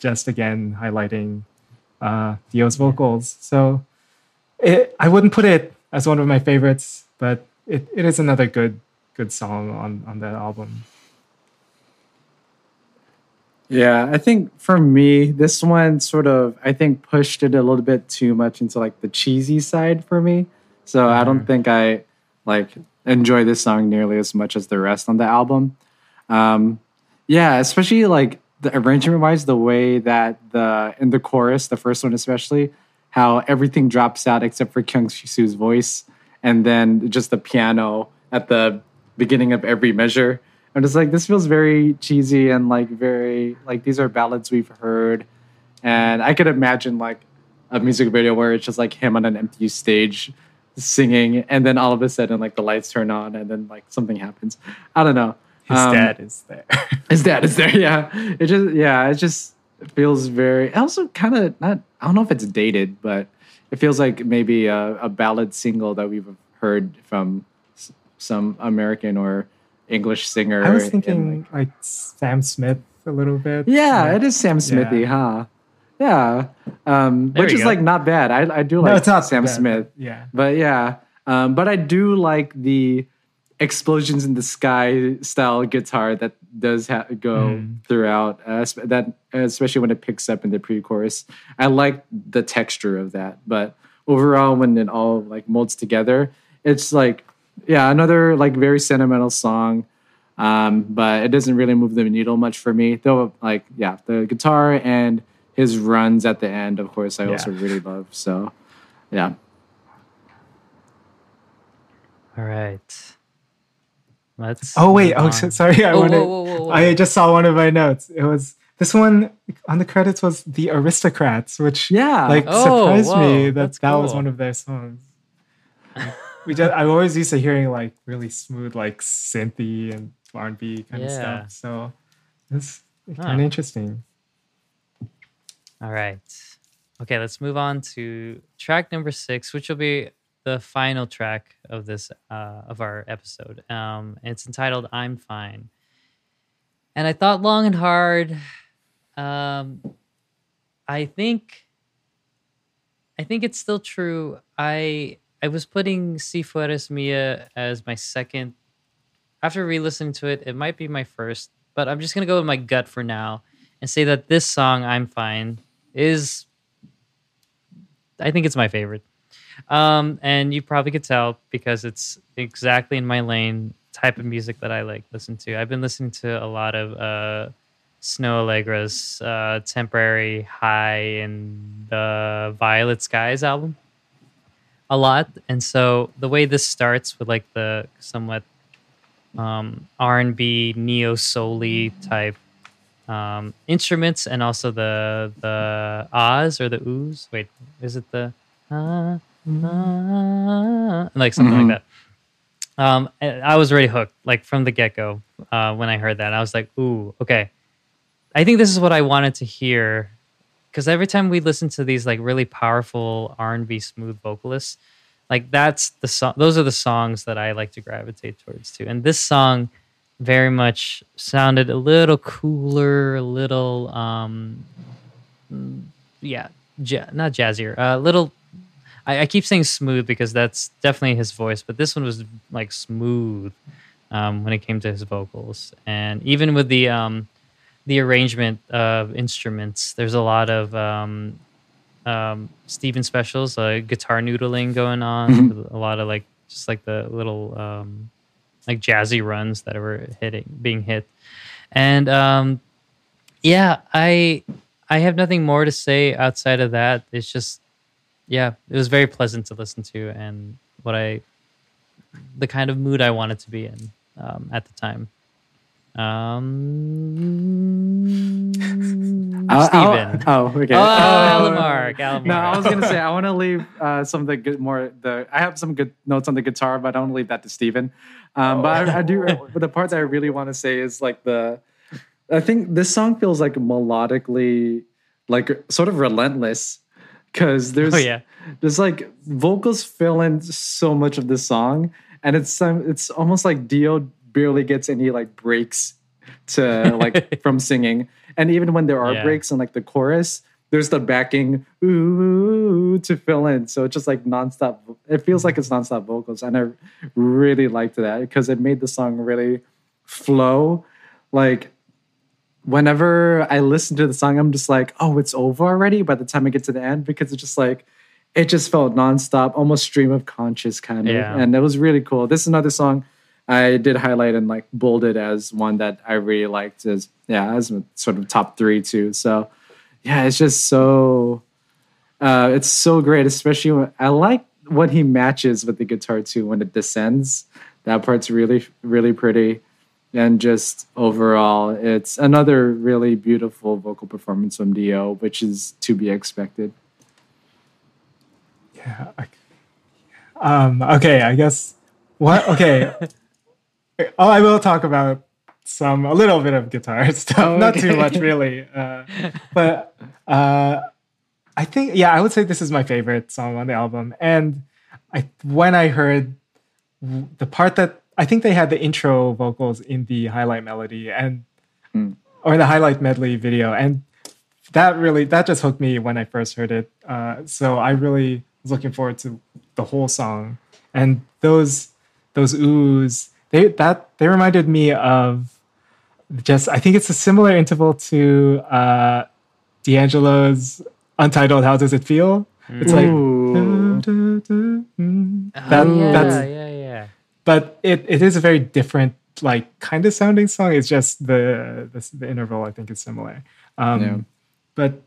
just again highlighting uh, D.O's vocals. So it, I wouldn't put it as one of my favorites, but it, it is another good good song on on that album. Yeah, I think for me, this one sort of I think pushed it a little bit too much into like the cheesy side for me. So I don't Mhm. think I like enjoy this song nearly as much as the rest on the album. Um, yeah, especially like the arrangement wise, the way that the in the chorus, the first one especially, how everything drops out except for Kyung Soo's voice, and then just the piano at the beginning of every measure. I'm just like, this feels very cheesy and like very like these are ballads we've heard, and I could imagine like a music video where it's just like him on an empty stage singing, and then all of a sudden like the lights turn on, and then like something happens. I don't know. His Um, dad is there. his dad is there. Yeah, it just yeah, it just feels very. it Also, kind of not. I don't know if it's dated, but it feels like maybe a, a ballad single that we've heard from some American or English singer. I was in, thinking like- like, Sam Smith a little bit. yeah, Like- it is Sam Smithy, Yeah. huh? Yeah, um, which is go. like not bad. I I do No, like it's not Sam bad, Smith. Yeah. But yeah, um, but I do like the explosions in the sky style guitar that does ha- go Mm. throughout. Uh, sp- that especially when it picks up in the pre-chorus, I like the texture of that. But overall, when it all like molds together, it's like yeah, another like very sentimental song. Um, but it doesn't really move the needle much for me. Though, like yeah, the guitar and his runs at the end, of course, I Yeah. also really love. So yeah. All right. Let's. Oh wait. Oh, so, sorry. I Whoa, wanted. whoa, whoa, whoa, whoa. I just saw one of my notes. It was this one on the credits was the Aristocrats, which Yeah. like Oh, surprised whoa, me that that's that was one of their songs. we just I'm always used to hearing like really smooth like synthy and R and B kind of stuff. So it's Huh. kind of interesting. All right. Okay, let's move on to track number six, which will be the final track of this uh, of our episode. Um, it's entitled "I'm Fine." And I thought long and hard. Um, I think, I think it's still true. I I was putting Si Fueres Mia as my second. After re-listening to it, it might be my first, but I'm just gonna go with my gut for now and say that this song "I'm Fine" is I think it's my favorite. Um, and you probably could tell because it's exactly in my lane type of music that I like listen to. I've been listening to a lot of uh, Snoh Aalegra's uh, Temporary High and the Violet Skies album a lot. And so the way this starts with like the somewhat um, R&B neo soul type um, instruments and also the the ahs or the oohs. Wait, is it the ah, ah, like something Mhm. like that? Um, I was already hooked, like from the get go. Uh, when I heard that, I was like, "Ooh, okay." I think this is what I wanted to hear, because every time we listen to these like really powerful R and B smooth vocalists, like that's the song. Those are the songs that I like to gravitate towards too. And this song very much sounded a little cooler, a little um, mm, yeah, not jazzier, a little. I, I keep saying smooth because that's definitely his voice, but this one was like smooth um, when it came to his vocals, and even with the um, the arrangement of instruments, there's a lot of um, um, Steven specials, uh, guitar noodling going on, Mhm. a lot of like just like the little um, like jazzy runs that were hitting, being hit, and um, yeah, I I have nothing more to say outside of that. It's just yeah, it was very pleasant to listen to, and what I the kind of mood I wanted to be in um, at the time. Um, I'll- Steven. oh, okay. Oh, Uh, Alamark, Alamark. No, I was gonna say I want to leave uh, some of the good more. The I have some good notes on the guitar, but I to leave that to Steven. Um, But I, I do. But the part that I really want to say is like the. I think this song feels like melodically, like sort of relentless, because there's Oh yeah, there's like vocals fill in so much of this song, and it's um, it's almost like D.O barely gets any like breaks to like from singing, and even when there are Yeah. breaks in like the chorus, there's the backing ooh to fill in. So it's just like nonstop. It feels like it's nonstop vocals, and I really liked that because it made the song really flow. Like whenever I listen to the song, I'm just like, oh, it's over already by the time I get to the end because it's just like it just felt nonstop, almost stream of conscious kind of. Yeah. And it was really cool. This is another song I did highlight and like bolded as one that I really liked as yeah, as sort of top three too. So yeah, it's just so uh it's so great, especially when I like what he matches with the guitar too when it descends. That part's really, really pretty and just overall it's another really beautiful vocal performance from D.O which is to be expected Yeah. I- Um, okay, I guess what okay. oh, I will talk about some a little bit of guitar stuff. Oh, Not too much really. Uh, but uh I think yeah, I would say this is my favorite song on the album. And I when I heard the part that I think they had the intro vocals in the highlight melody and Mm. or the highlight medley video and that really that just hooked me when I first heard it. Uh, so I really was looking forward to the whole song, and those those oohs they that they reminded me of just I think it's a similar interval to uh, D'Angelo's Untitled How Does It Feel? It's like Ooh. du- du- du- mm. Oh, that yeah, that's yeah, yeah. but it, it is a very different like kind of sounding song it's just the the, the interval i think is similar um Yeah. but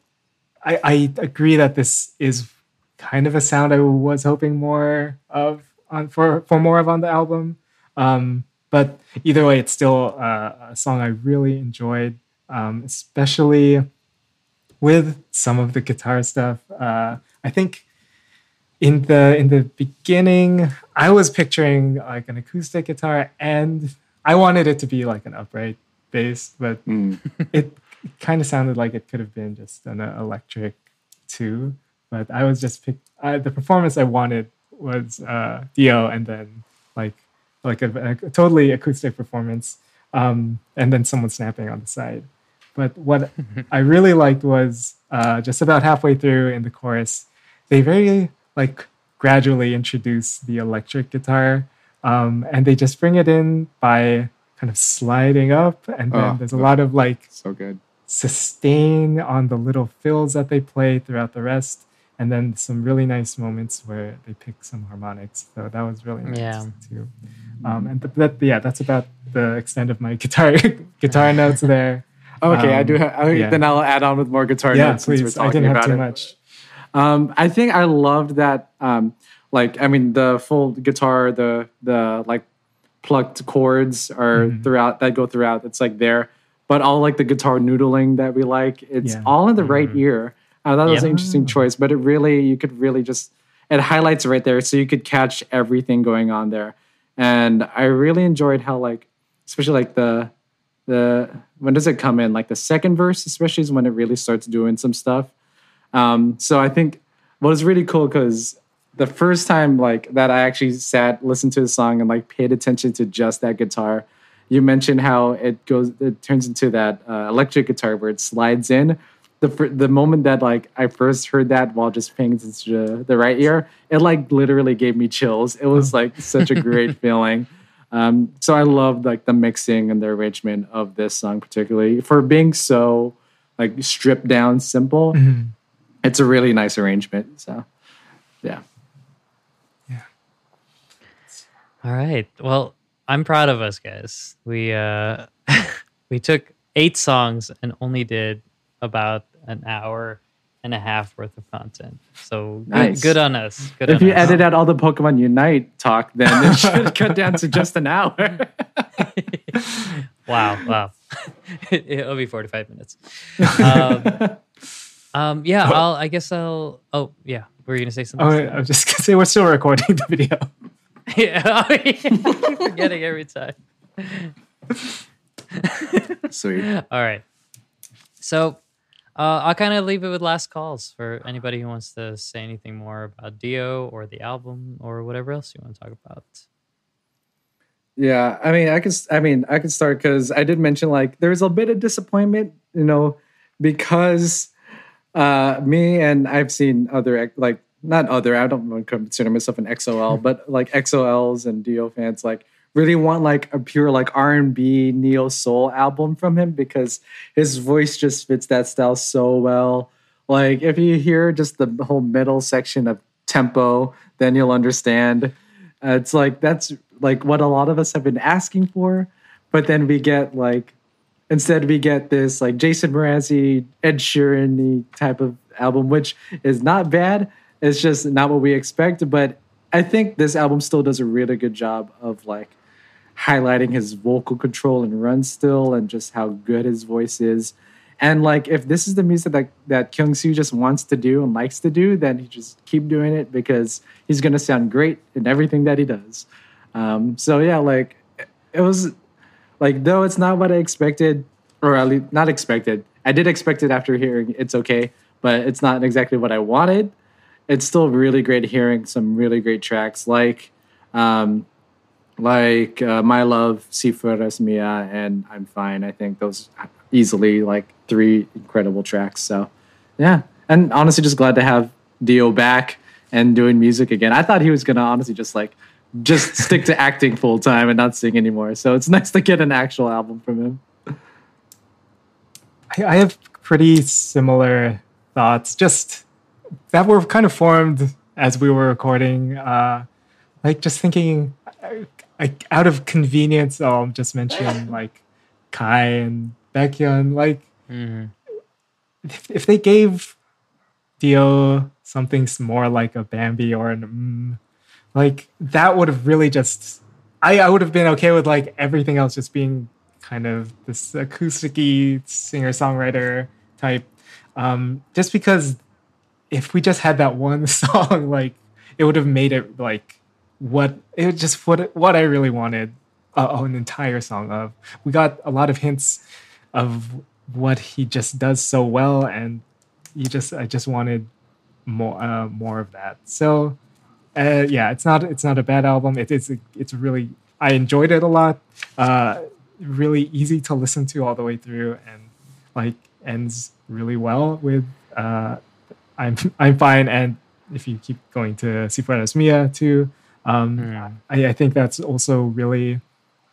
I, I agree that this is kind of a sound i was hoping more of on for for more of on the album um but either way it's still uh, a song i really enjoyed um especially with some of the guitar stuff uh i think in the in the beginning i was picturing like an acoustic guitar and i wanted it to be like an upright bass but Mm. it kind of sounded like it could have been just an uh, electric too but i was just pick I, the performance i wanted was uh D.O and then like like a, a totally acoustic performance um and then someone snapping on the side. But what i really liked was uh just about halfway through in the chorus they very like gradually introduce the electric guitar um and they just bring it in by kind of sliding up and then Oh, there's a lot of like so good. sustain on the little fills that they play throughout the rest and then some really nice moments where they pick some harmonics. So that was really nice Yeah. too. Um, and th- that, yeah, that's about the extent of my guitar guitar notes there. Okay, I Um, do. Have, I, yeah. Then I'll add on with more guitar yeah, notes. since we're please. I didn't have too it. much. Um, I think I loved that. Um, like, I mean, the full guitar, the the like plucked chords are Mhm. throughout that go throughout. It's like there, but all like the guitar noodling that we like. It's Yeah. all in the right Mhm. ear. I thought it was an interesting choice, but it really you could really just it highlights right there, so you could catch everything going on there. And I really enjoyed how like, especially like the the when does it come in? Like the second verse, especially is when it really starts doing some stuff. Um, so I think what was really cool because the first time like that I actually sat, listened to the song, and like paid attention to just that guitar. You mentioned how it goes, it turns into that uh, electric guitar where it slides in. The the moment that like I first heard that while just paying attention to the right ear, it like literally gave me chills. It was like such a great feeling. Um, so I loved like the mixing and the arrangement of this song, particularly for being so like stripped down, simple Mhm. it's a really nice arrangement. So, yeah. yeah. All right. Well, I'm proud of us guys. We uh we took eight songs and only did about an hour and a half worth of content. So good, Nice. good on us. Good If on you us. edit out all the Pokemon Unite talk, then it should cut down to just an hour. wow, wow. It'll be 45 minutes. Um, um, yeah, I'll, I guess I'll. Oh, yeah. Were you going to say something? Oh, I was just gonna say we're still recording the video. yeah. I keep forgetting every time. Sweet. All right. So uh, I'll kind of leave it with last calls for anybody who wants to say anything more about D.O or the album or whatever else you want to talk about. Yeah, I mean, I could. I mean, I could start because I did mention like there's a bit of disappointment, you know, because uh me and I've seen other like not other. I don't want to consider myself an EXO-L, but like EXO-Ls and D.O fans like really want like a pure like R and B neo soul album from him because his voice just fits that style so well. Like if you hear just the whole middle section of tempo, then you'll understand. Uh, it's like that's like what a lot of us have been asking for, but then we get like instead we get this like Jason Mrazzi, Ed Sheeran type of album, which is not bad. It's just not what we expect. But I think this album still does a really good job of like highlighting his vocal control and run still and just how good his voice is. And like if this is the music that that Kyung Soo just wants to do and likes to do, then he just keep doing it because he's gonna sound great in everything that he does. Um, so yeah, like it was like though it's not what I expected, or at least not expected. I did expect it after hearing it's okay, but it's not exactly what I wanted. It's still really great hearing some really great tracks like um, like uh, My Love, Si Fueras Mia, and I'm Fine. I think those easily like three incredible tracks. So yeah, and honestly, just glad to have D.O back and doing music again. I thought he was gonna honestly just like just stick to acting full time and not sing anymore. So it's nice to get an actual album from him. I, I have pretty similar thoughts, just that were kind of formed as we were recording. Uh, like just thinking, I, I, out of convenience, I'll just mention like Kai and Baekhyun. Like Mhm. if, if they gave D.O something more like a Bambi or an mm, like that would have really just I, I would have been okay with like everything else just being kind of this acousticy singer songwriter type. Um, just because if we just had that one song, like it would have made it like what it was just what what I really wanted uh, an entire song of. We got a lot of hints of what he just does so well, and you just I just wanted more uh, more of that. So uh, yeah, it's not it's not a bad album. It, it's it's really I enjoyed it a lot. Uh, really easy to listen to all the way through, and like ends really well with uh, I'm I'm fine. And if you keep going to Si Fueras Mia too, um, Mm. I, I think that's also really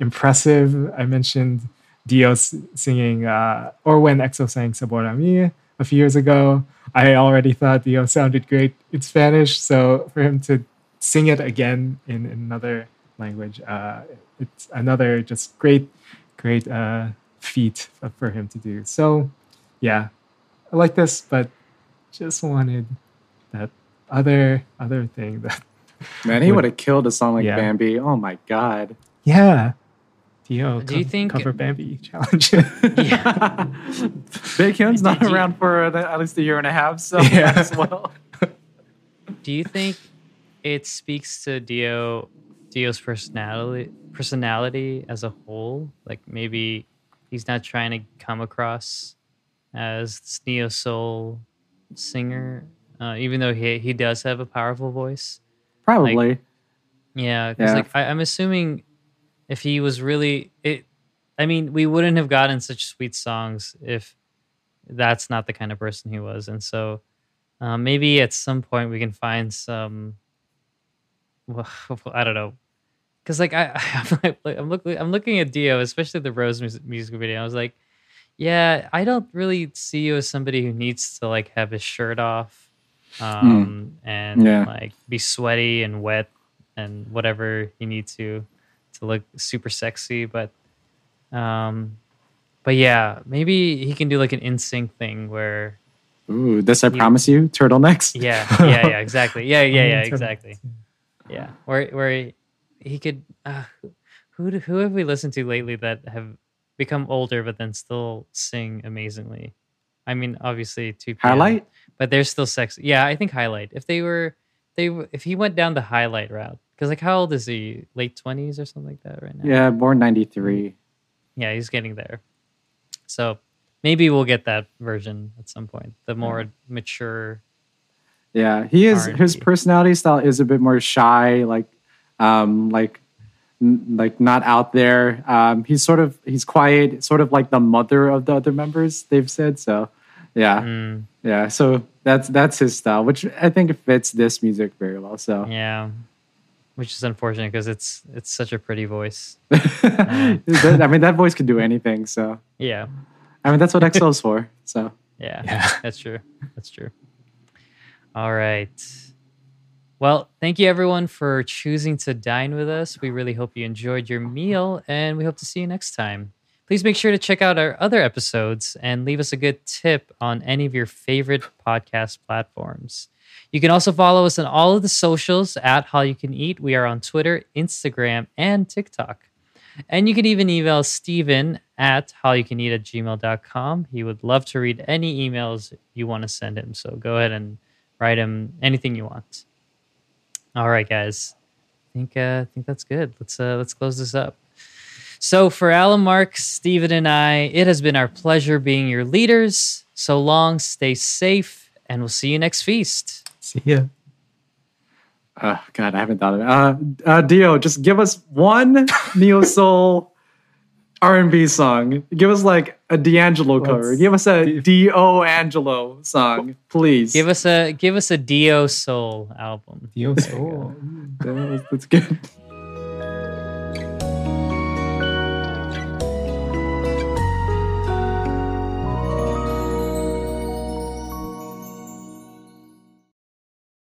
impressive. I mentioned D.O singing, uh, or when EXO sang Sabor a Mi, a few years ago. I already thought D.O sounded great in Spanish, so for him to sing it again in, in another language, uh, it's another just great, great uh, feat for him to do. So, yeah, I like this, but just wanted that other other thing that Man, he would have killed a song like Yeah. Bambi. Oh my god. yeah. D.O, Do you think- cover Bambi challenge? Yeah. Baekhyun's not you- around for uh, at least a year and a half, so Yeah. as well. Do you think it speaks to D.O D.O's personality personality as a whole? Like maybe he's not trying to come across as this neo soul singer, uh, even though he he does have a powerful voice. Probably. Yeah, because Yeah. like I, I'm assuming if he was really it, I mean, we wouldn't have gotten such sweet songs if that's not the kind of person he was, and so uh, maybe at some point we can find some. Well, I don't know, because like I, I'm, like, I'm looking, I'm looking at D.O, especially the Rose mus- music video. I was like, yeah, I don't really see you as somebody who needs to like have his shirt off, um, and Yeah. like be sweaty and wet and whatever you need to to look super sexy. But, um, but yeah, maybe he can do like an in sync thing where Ooh, this I You- promise you, turtlenecks. yeah, yeah, yeah, exactly. Yeah, yeah, yeah, Mm, exactly. Yeah, where where he, he could. Uh, who who have we listened to lately that have become older but then still sing amazingly? I mean, obviously two Highlight? but they're still sexy. Yeah, I think highlight. If they were, they if he went down the highlight route, because like how old is he? Late twenties or something like that right now. Yeah, born 93. yeah, he's getting there. So maybe we'll get that version at some point. The more mature. Yeah, he is. His R&B. personality style is a bit more shy, like, um, like, like not out there. Um, he's sort of he's quiet, sort of like the mother of the other members. They've said so. Yeah, Mm, yeah. So that's that's his style, which I think fits this music very well. So yeah, which is unfortunate because it's it's such a pretty voice. I mean, that voice could do anything. So Yeah, I mean, that's what EXO's for. So yeah, Yeah. that's true. That's true. All right. Well, thank you everyone for choosing to dine with us. We really hope you enjoyed your meal and we hope to see you next time. Please make sure to check out our other episodes and leave us a good tip on any of your favorite podcast platforms. You can also follow us on all of the socials at Hallyu Can Eat. We are on Twitter, Instagram, and TikTok. And you can even email Steven at hallyucaneat at gmail.com. He would love to read any emails you want to send him. So go ahead and write him anything you want. All right, guys. I think uh, I think that's good. Let's uh, let's close this up. So for Alan, Mark, Stephen, and I, it has been our pleasure being your leaders. So long, stay safe, and we'll see you next feast. See ya. Oh God, I haven't thought of it. Uh, uh, D.O, just give us one neo soul R and B song. Give us like a D'Angelo cover. Let's Give us a see. Dio Angelo song, please. Give us a give us a Dio Soul album. Dio There you Soul. That's, that's good.